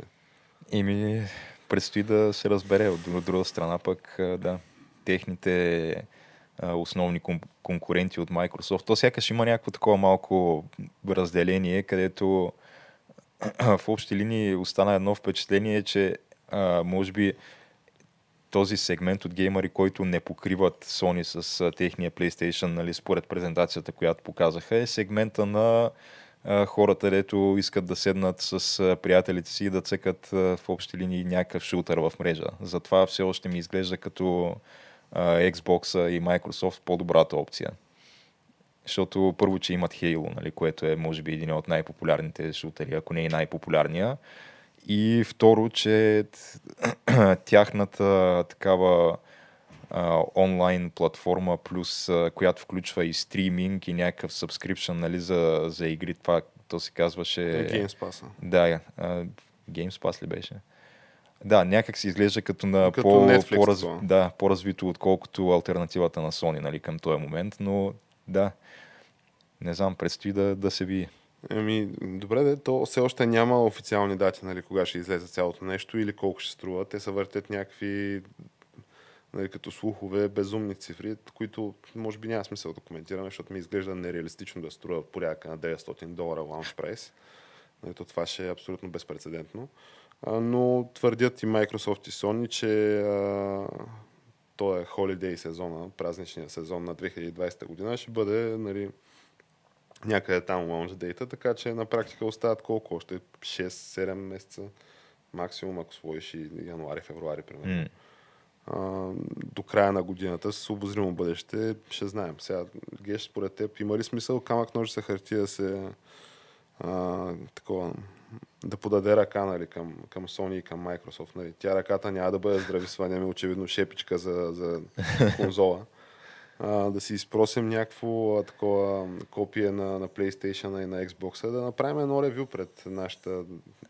И ми предстои да се разбере от, друга страна пък, да, техните основни кон- конкуренти от Microsoft. То сякаш има някакво такова малко разделение, където в общи линии остана едно впечатление, че а, може би този сегмент от геймери, който не покриват Sony с а, техния PlayStation, нали, според презентацията, която показаха, е сегмента на а, хората, дето искат да седнат с а, приятелите си и да цъкат а, в общи линии някакъв шутър в мрежа. Затова все още ми изглежда като а, Xbox и Microsoft по-добрата опция. Защото първо, че имат Halo, нали, което е може би един от най-популярните шутери, ако не и най-популярния. И второ, че тяхната такава а, онлайн платформа, плюс а, която включва и стриминг и някакъв subscription нали, за, за игри, това то се казваше... Games Pass. Да, а, Games Pass ли беше? Да, някак се изглежда като на Като по, Netflix по-раз, да, по-развито, отколкото альтернативата на Sony нали, към този момент, но да, не знам, предстои да, да се види. Еми, добре, де, то все още няма официални дати, нали, кога ще излезе цялото нещо или колко ще струва. Те се въртят някакви, нали, като слухове, безумни цифри, които може би няма смисъл да коментираме, защото ми изглежда нереалистично да струва порядъка на 900 долара launch прайс. Нали, то това ще е абсолютно безпредседентно. Но твърдят и Microsoft и Sony, че а, то е Holiday сезона, празничния сезон на 2020 година, ще бъде нали, някъде там launch date, така че на практика остават колко още? 6-7 месеца максимум, ако сложиш и януари, февруари, примерно. М. А, до края на годината с обозримо бъдеще ще знаем. Сега, Геш, според теб, има ли смисъл камък ножица хартия да се а, такова, да подаде ръка нали, към, към Sony и към Microsoft. Нали. Тя ръката няма да бъде здрависва, няма очевидно шепичка за, за конзола. А, да си изпросим някакво а, такова копие на, на PlayStation и на Xbox, да направим едно ревю пред нашата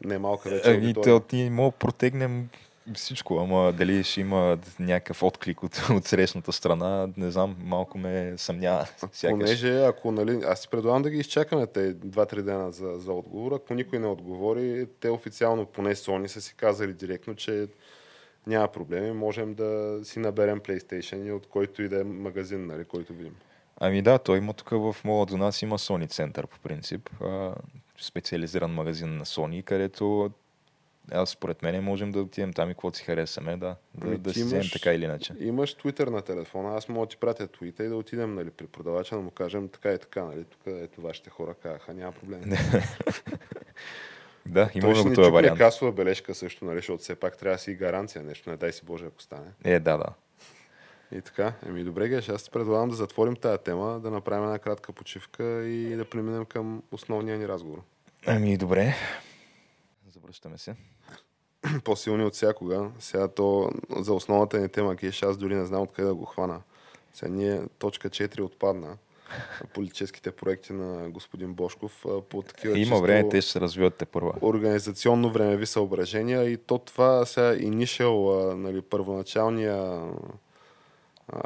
немалка вече Ами, ние мога да протегнем всичко, ама дали ще има някакъв отклик от, от срещната страна, не знам, малко ме съмнява. Сякаш. Понеже, ако, нали, аз си предлагам да ги изчакаме те 2-3 дена за, за отговор. Ако никой не отговори, те официално, поне Sony, са си казали директно, че няма проблеми, можем да си наберем PlayStation и от който и да е магазин, нали, който видим. Ами да, той има тук в мола до нас има Sony Center по принцип. Специализиран магазин на Sony, където аз според мен можем да отидем там и каквото си харесаме, да, да, да ти си вземем така или иначе. Имаш Twitter на телефона, аз мога да ти пратя твита и да отидем нали, при продавача, да му кажем така и така, нали, тук ето вашите хора казаха, няма проблем. Да, Той имаме ще го ни този вариант. касова бележка също, нали, защото все пак трябва да си и гаранция нещо, не дай си Боже, ако стане. Е, да, да. И така, еми добре, Геш, аз ти предлагам да затворим тази тема, да направим една кратка почивка и да преминем към основния ни разговор. Ами добре. Завръщаме се. По-силни от всякога. Сега то за основната ни тема, Геш, аз дори не знам откъде да го хвана. Сега ние, точка 4 отпадна. Политическите проекти на господин Бошков по такива Има време, те ще се развиват те първа. организационно времеви съображения и то това сега а, нали, първоначалния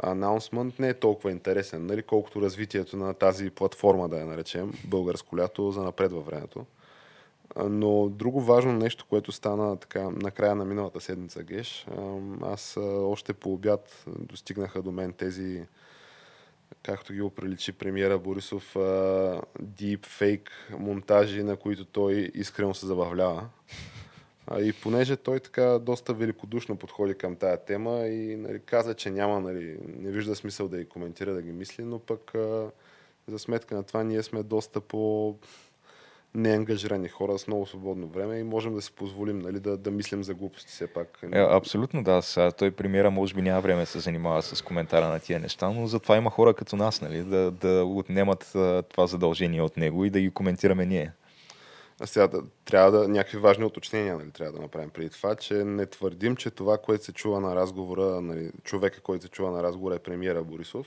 анонсмент не е толкова интересен, нали, колкото развитието на тази платформа, да я наречем, българско лято, за напред във времето. Но друго важно нещо, което стана така на края на миналата седмица, Геш, аз още по обяд достигнаха до мен тези както ги оприличи премиера Борисов, deep монтажи, на които той искрено се забавлява. И понеже той така доста великодушно подходи към тая тема и нали, каза, че няма, нали, не вижда смисъл да ги коментира, да ги мисли, но пък за сметка на това ние сме доста по неангажирани хора с много свободно време и можем да си позволим нали, да, да мислим за глупости все пак. Е, абсолютно да. Сега, той премиера може би няма време да се занимава с коментара на тия неща, но затова има хора като нас, нали, да, да отнемат това задължение от него и да ги коментираме ние. А сега да, трябва да, някакви важни уточнения нали, трябва да направим преди това, че не твърдим, че това, което се чува на разговора, нали, човека, който се чува на разговора е премиера Борисов.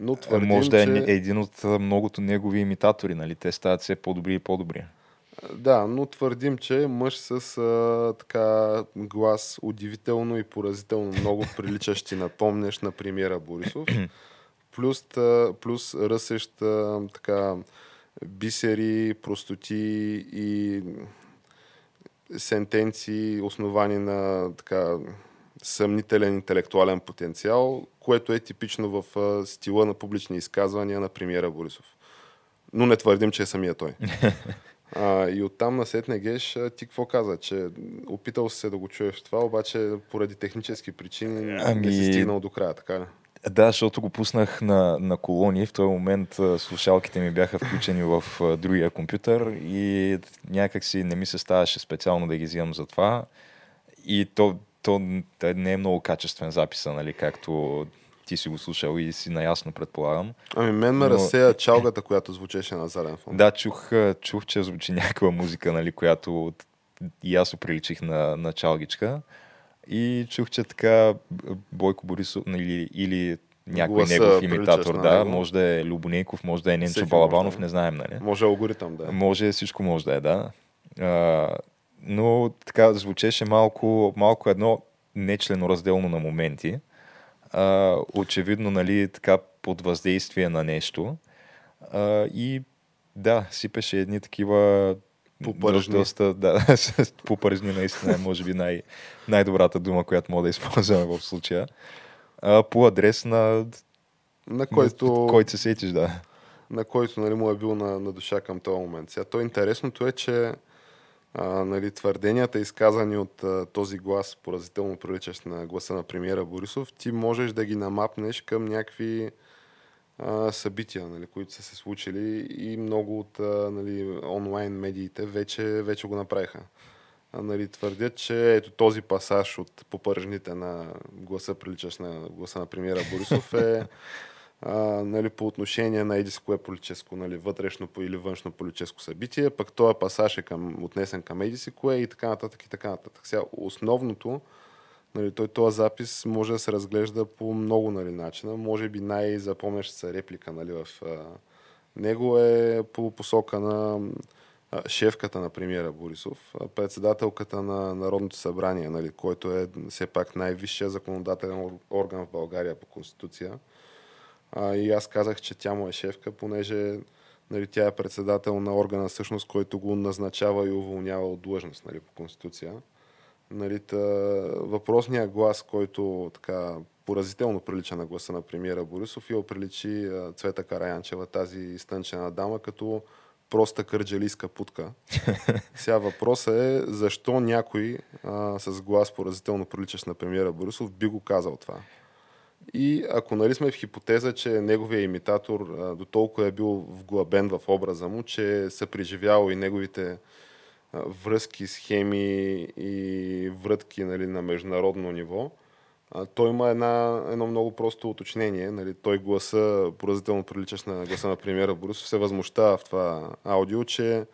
Но твърдим, Може да е че... един от многото негови имитатори, нали? Те стават все по-добри и по-добри. Да, но твърдим, че мъж с а, така глас удивително и поразително много приличащи на помнеш на премиера Борисов, плюс, плюс ръсещ така бисери, простоти и сентенции, основани на така съмнителен интелектуален потенциал, което е типично в стила на публични изказвания на премиера Борисов. Но не твърдим, че е самия той. А, и оттам на Сетне Геш ти какво каза? Че опитал се да го чуеш това, обаче поради технически причини ами... не си стигнал до края, така ли? Да, защото го пуснах на, на колони. В този момент слушалките ми бяха включени в другия компютър и някак си не ми се ставаше специално да ги взимам за това. И то, то не е много качествен записа, нали, както ти си го слушал и си наясно, предполагам. Ами мен ме Но... разсея чалгата, която звучеше на заден фон. Да, чух, чух, че звучи някаква музика, нали, която и аз приличих на, на чалгичка. И чух, че така Бойко Борисов или, или някой Гласа негов имитатор, да, него. може да е Любонейков, може да е Ненчо Балабанов, да. не знаем, нали? Може алгоритъм, да. Може, всичко може да е, да. А, но така звучеше малко, малко едно нечленоразделно на моменти. А, очевидно, нали, така под въздействие на нещо. А, и да, сипеше едни такива Попържни. Доста, да, попържни наистина е, може би, най- най-добрата дума, която мога да използваме в случая. А, по адрес на... На който... На, който се сетиш, да. На който нали, му е бил на, на душа към този момент. Сега, то интересното е, че а, нали, твърденията, изказани от а, този глас, поразително приличащ на гласа на премиера Борисов, ти можеш да ги намапнеш към някакви а, събития, нали, които са се случили и много от а, нали, онлайн медиите вече, вече го направиха. А, нали, твърдят, че ето този пасаж от попържните на гласа, приличащ на гласа на премиера Борисов е а, нали, по отношение на еди кое политическо, нали, вътрешно или външно политическо събитие, пък този пасаж е към, отнесен към еди си кое и така нататък и така нататък. Сега, основното, Нали, той този запис може да се разглежда по много нали, начина. Може би най-запомняща се реплика нали, в а, него е по посока на а, шефката на премиера Борисов, председателката на Народното събрание, нали, който е все пак най-висшия законодателен орган в България по Конституция. А, и аз казах, че тя му е шефка, понеже нали, тя е председател на органа, всъщност, който го назначава и уволнява от длъжност нали, по Конституция. Нали, та, въпросният глас, който така поразително прилича на гласа на премиера Борисов и оприличи Цвета Караянчева, тази изтънчена дама, като проста кърджалийска путка. Сега въпросът е защо някой а, с глас поразително приличащ на премиера Борисов би го казал това. И ако нали сме в хипотеза, че неговия имитатор а, до толкова е бил вглъбен в образа му, че са преживял и неговите връзки, схеми и врътки нали, на международно ниво, а, той има една, едно много просто уточнение. Нали, той гласа, поразително приличащ на гласа на премиера Борисов, се възмущава в това аудио, че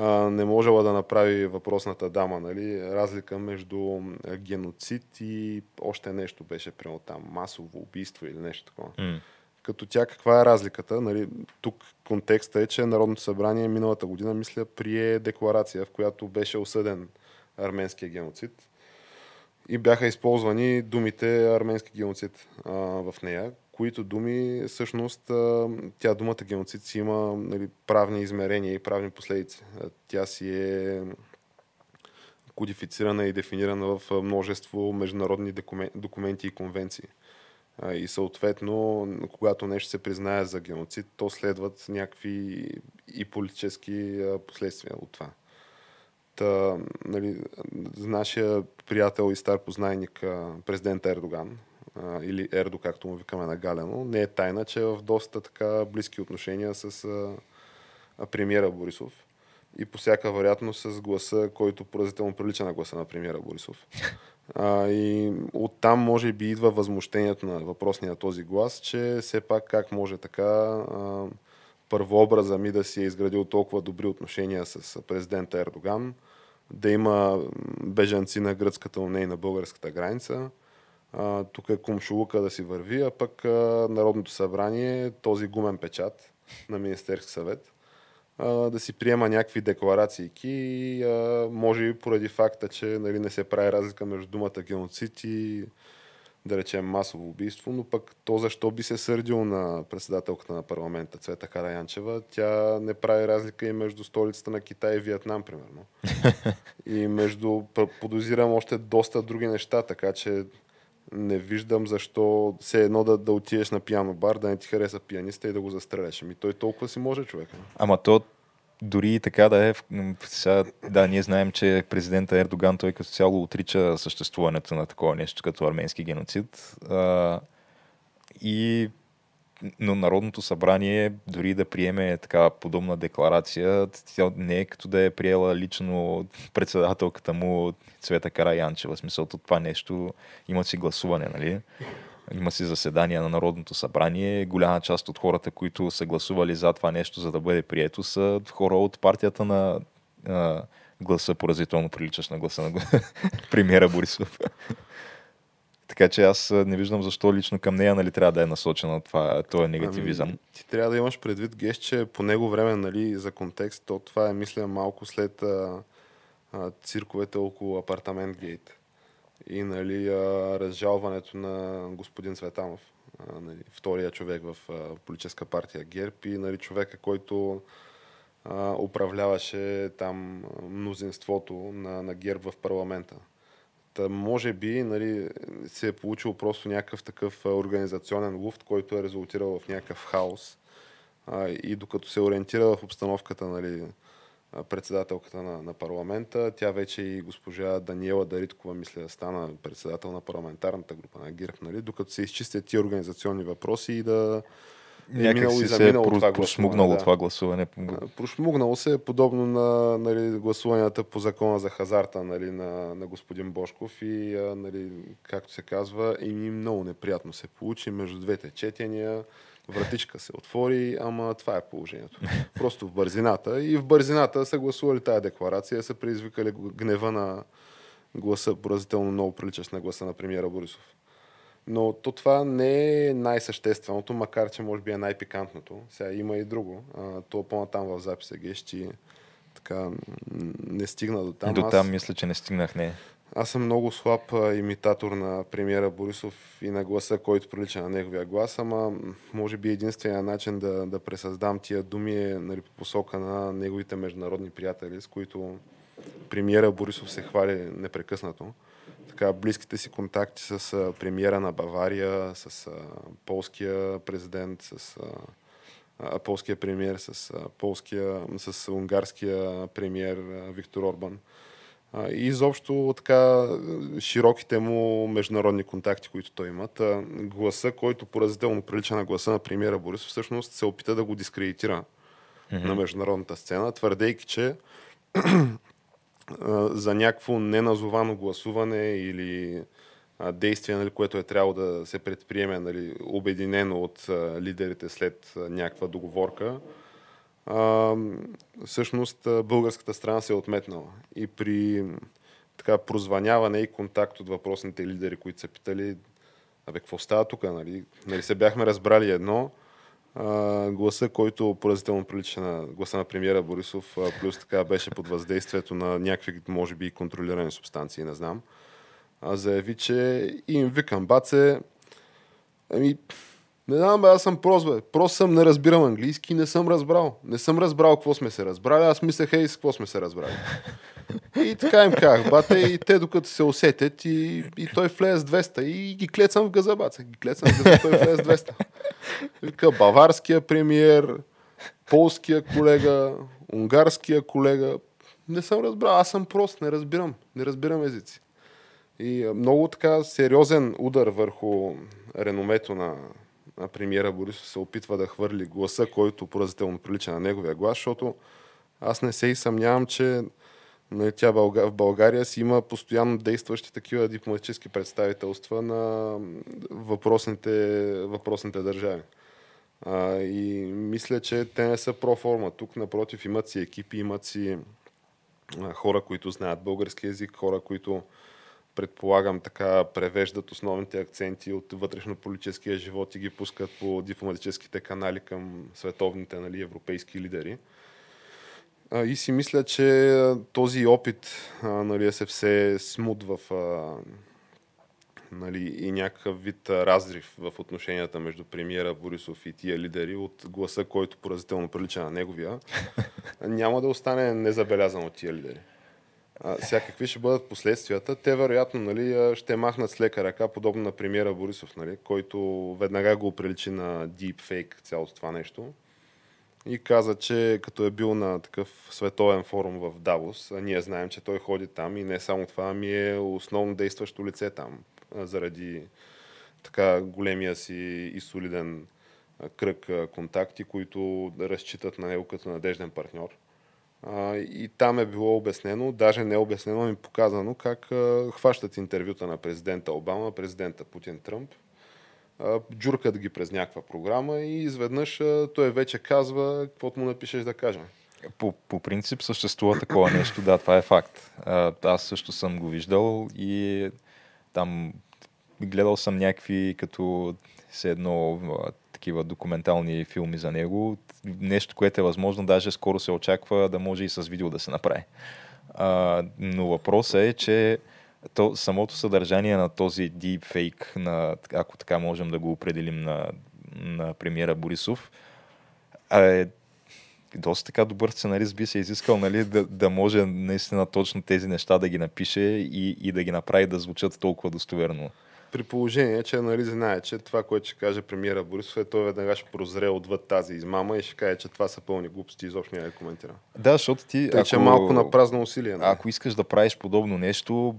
а, не можела да направи въпросната дама. Нали, разлика между геноцид и още нещо беше прямо там, масово убийство или нещо такова. Mm. Като тя каква е разликата? Нали, тук контекста е, че Народното събрание миналата година, мисля, прие декларация, в която беше осъден арменския геноцид. И бяха използвани думите арменски геноцид а, в нея, които думи, всъщност, тя думата геноцид си има нали, правни измерения и правни последици. Тя си е кодифицирана и дефинирана в множество международни документи и конвенции И съответно, когато нещо се признае за геноцид, то следват някакви и политически последствия от това. Та, нали, нашия приятел и стар познайник президент Ердоган, или Ердо, както му викаме на Галено, не е тайна, че е в доста така близки отношения с премиера Борисов и по всяка вероятност с гласа, който поразително прилича на гласа на премиера Борисов. А, и оттам може би идва възмущението на въпросния този глас, че все пак как може така а, първообраза ми да си е изградил толкова добри отношения с президента Ердоган, да има бежанци на гръцката, и на българската граница. А, тук е кумшулука да си върви, а пък а, Народното събрание, този гумен печат на Министерски съвет, да си приема някакви декларации и може и поради факта, че нали, не се прави разлика между думата геноцид и да речем масово убийство, но пък то защо би се сърдил на председателката на парламента Цвета Караянчева, тя не прави разлика и между столицата на Китай и Виетнам, примерно. и между, подозирам още доста други неща, така че не виждам защо се едно да, да отидеш на пиано бар, да не ти хареса пианиста и да го застреляш. Ами той толкова си може човек. Ама то дори и така да е, сега, да, ние знаем, че президента Ердоган той като цяло отрича съществуването на такова нещо като арменски геноцид. А, и но Народното събрание, дори да приеме така подобна декларация, тя не е като да е приела лично председателката му Цвета Караянчева. В смисъл, това нещо има си гласуване, нали? Има си заседания на Народното събрание. Голяма част от хората, които са гласували за това нещо, за да бъде прието, са хора от партията на гласа, поразително приличаш на гласа на премиера Борисов. Така че аз не виждам защо лично към нея нали, трябва да е насочена това, този негативизъм. Ами, ти трябва да имаш предвид, Геш, че по него време, нали, за контекст, то това е, мисля, малко след а, а, цирковете около апартамент гейт и нали, а, разжалването на господин Светанов, а, нали, втория човек в а, политическа партия ГЕРБ и нали, човека, който а, управляваше там мнозинството на, на ГЕРБ в парламента. Та, може би нали, се е получил просто някакъв такъв организационен луфт, който е резултирал в някакъв хаос. А, и докато се ориентира в обстановката нали, председателката на, на парламента, тя вече и госпожа Даниела Дариткова, мисля, стана председател на парламентарната група на ГИРП, нали, докато се изчистят ти организационни въпроси и да, някак си се е про- прошмугнало това гласуване. Прошмугнало се е подобно на нали, гласуванията по закона за хазарта нали, на, на господин Бошков и нали, както се казва, и много неприятно се получи между двете четения. Вратичка се отвори, ама това е положението. Просто в бързината. И в бързината са гласували тази декларация, са предизвикали гнева на гласа, поразително много приличащ на гласа на премиера Борисов. Но то това не е най-същественото, макар че може би е най-пикантното. Сега има и друго. А, то по-натам в записа гещи така не стигна до там. До там Аз... мисля, че не стигнах, не. Аз съм много слаб а, имитатор на премиера Борисов и на гласа, който прилича на неговия глас, ама може би единствения начин да, да пресъздам тия думи е нали, по посока на неговите международни приятели, с които премиера Борисов се хвали непрекъснато така, близките си контакти с а, премиера на Бавария, с а, полския президент, с а, полския премиер, с, а, полския, с унгарския премиер а, Виктор Орбан. А, и изобщо така широките му международни контакти, които той има. Та, гласа, който поразително прилича на гласа на премиера Борисов, всъщност се опита да го дискредитира mm-hmm. на международната сцена, твърдейки, че за някакво неназовано гласуване или действие, нали, което е трябвало да се предприеме нали, обединено от лидерите след някаква договорка, а, всъщност българската страна се е отметнала. И при така прозваняване и контакт от въпросните лидери, които са питали, абе, какво става тук, нали? нали се бяхме разбрали едно, гласа, който поразително прилича на гласа на премиера Борисов, плюс така беше под въздействието на някакви, може би, контролирани субстанции, не знам. А, заяви, че им викам, баце, ами, не знам, бе, аз съм прост, бе. Просто съм, не разбирам английски, не съм разбрал. Не съм разбрал какво сме се разбрали, аз мислех, ей, с какво сме се разбрали. И така им казах, бате, и те докато се усетят и, и той влезе с 200 и ги клецам в газабаца. Ги клецам в газабаца, той влезе с 200. Вика, баварския премиер, полския колега, унгарския колега. Не съм разбрал, аз съм прост, не разбирам, не разбирам езици. И много така сериозен удар върху реномето на, на премиера Борисов се опитва да хвърли гласа, който поразително прилича на неговия глас, защото аз не се и съмнявам, че тя в България си има постоянно действащи такива дипломатически представителства на въпросните, въпросните държави. А, и мисля, че те не са проформа. Тук, напротив, имат си екипи, имат си хора, които знаят български язик, хора, които предполагам така превеждат основните акценти от вътрешно-политическия живот и ги пускат по дипломатическите канали към световните нали, европейски лидери. И си мисля, че този опит нали, се все смут в нали, и някакъв вид разрив в отношенията между премиера Борисов и тия лидери от гласа, който поразително прилича на неговия, няма да остане незабелязан от тия лидери. А, сега какви ще бъдат последствията? Те вероятно нали, ще махнат с лека ръка, подобно на премиера Борисов, нали, който веднага го приличи на deepfake цялото това нещо и каза, че като е бил на такъв световен форум в Давос, а ние знаем, че той ходи там и не само това, ами е основно действащо лице там, заради така големия си и солиден кръг контакти, които разчитат на него като надежден партньор. И там е било обяснено, даже не е обяснено, ми показано как хващат интервюта на президента Обама, президента Путин Тръмп джуркат ги през някаква програма и изведнъж той вече казва каквото му напишеш да каже. По, по принцип съществува такова нещо, да, това е факт. Аз също съм го виждал и там гледал съм някакви като се едно такива документални филми за него. Нещо, което е възможно, даже скоро се очаква да може и с видео да се направи. А, но въпросът е, че то, самото съдържание на този deepfake, на, ако така можем да го определим на, на премиера Борисов, е доста така добър сценарист би се изискал, нали, да, да може наистина точно тези неща да ги напише и, и да ги направи да звучат толкова достоверно. При положение, че нали знае, че това, което ще каже премиера Борисов, е той веднага ще прозре отвъд тази измама и ще каже, че това са пълни глупости изобщо няма да коментира. Да, защото ти. Тъй, ако, че малко на празно усилие. Нали? Ако искаш да правиш подобно нещо,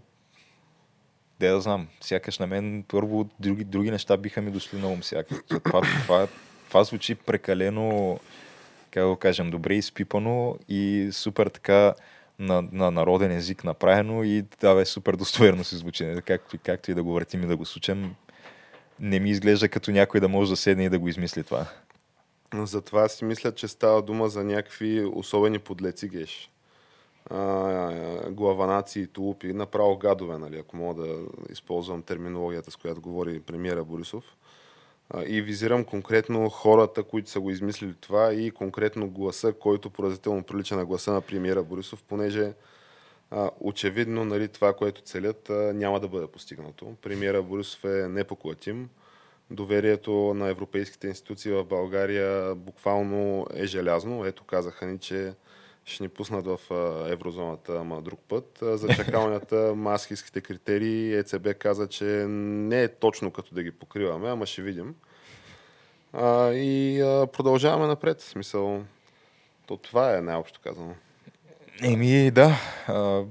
де да знам, сякаш на мен първо други, други неща биха ми дошли на ум сякаш. Това, това, това звучи прекалено, как да кажем, добре изпипано и супер така на, на народен език направено и да, бе, супер достоверно си звучи. Както, както и да го въртим и да го сучем, не ми изглежда като някой да може да седне и да го измисли това. Затова си мисля, че става дума за някакви особени подлеци геш главанаци и тулупи, направо гадове, нали, ако мога да използвам терминологията, с която говори премиера Борисов. И визирам конкретно хората, които са го измислили това и конкретно гласа, който поразително прилича на гласа на премиера Борисов, понеже очевидно нали, това, което целят, няма да бъде постигнато. Премиера Борисов е непоклатим. Доверието на европейските институции в България буквално е желязно. Ето казаха ни, че ще ни пуснат в еврозоната, ама друг път. За чакалнята, маскийските критерии, ЕЦБ каза, че не е точно като да ги покриваме, ама ще видим. А, и а, продължаваме напред. В смисъл, то това е най-общо казано. Еми, да. А,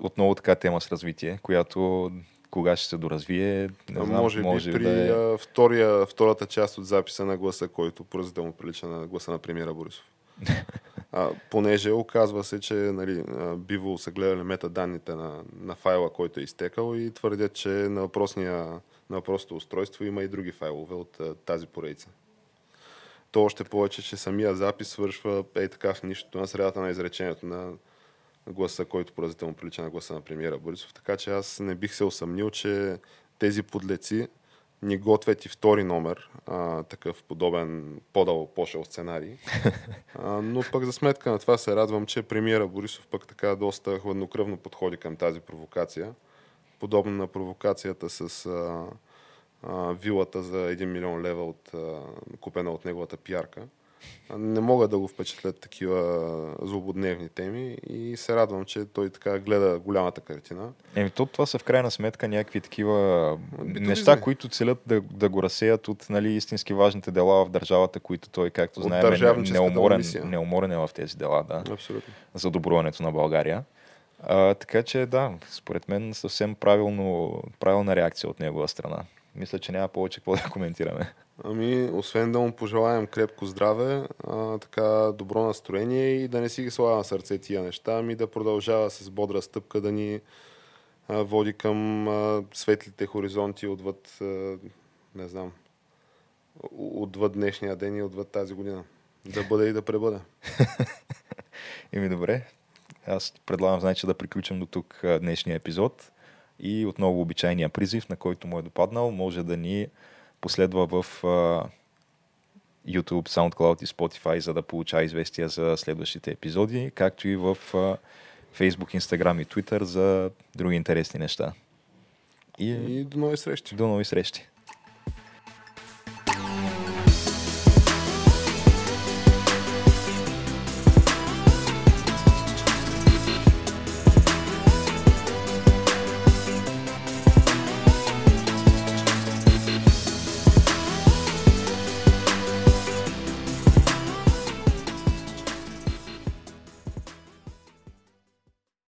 отново така тема с развитие, която кога ще се доразвие, не знам, може, може би при да е... втория, втората част от записа на гласа, който поразително прилича на гласа на премиера Борисов. А, понеже оказва се, че нали, биво са гледали метаданните на, на файла, който е изтекал и твърдят, че на, въпросния, на въпросното устройство има и други файлове от а, тази поредица. То още повече, че самия запис свършва ей така в нищото на средата на изречението на гласа, който поразително прилича на гласа на премиера Борисов. Така че аз не бих се усъмнил, че тези подлеци ни готвят и втори номер, а, такъв подобен подал пошел сценарий. А, но пък за сметка на това се радвам, че премиера Борисов пък така доста хладнокръвно подходи към тази провокация. Подобно на провокацията с а, а, вилата за 1 милион лева от, а, купена от неговата пиарка. Не могат да го впечатлят такива злободневни теми и се радвам, че той така гледа голямата картина. Еми, то това са в крайна сметка някакви такива Битовизми. неща, които целят да, да го разсеят от нали, истински важните дела в държавата, които той, както знаем, е неуморен, неуморен е в тези дела, да, Абсолютно. за добруването на България. А, така че да, според мен съвсем правилно, правилна реакция от негова страна. Мисля, че няма повече какво да коментираме. Ами, освен да му пожелаем крепко здраве, а, така добро настроение и да не си ги слага на сърце тия неща, ами да продължава с бодра стъпка да ни а, води към а, светлите хоризонти отвъд, а, не знам, отвъд днешния ден и отвъд тази година. Да бъде и да пребъде. Еми добре, аз предлагам значи, да приключим до тук днешния епизод и отново обичайния призив, на който му е допаднал, може да ни последва в а, YouTube, SoundCloud и Spotify, за да получава известия за следващите епизоди, както и в а, Facebook, Instagram и Twitter за други интересни неща. И, И до нови срещи. до нови срещи!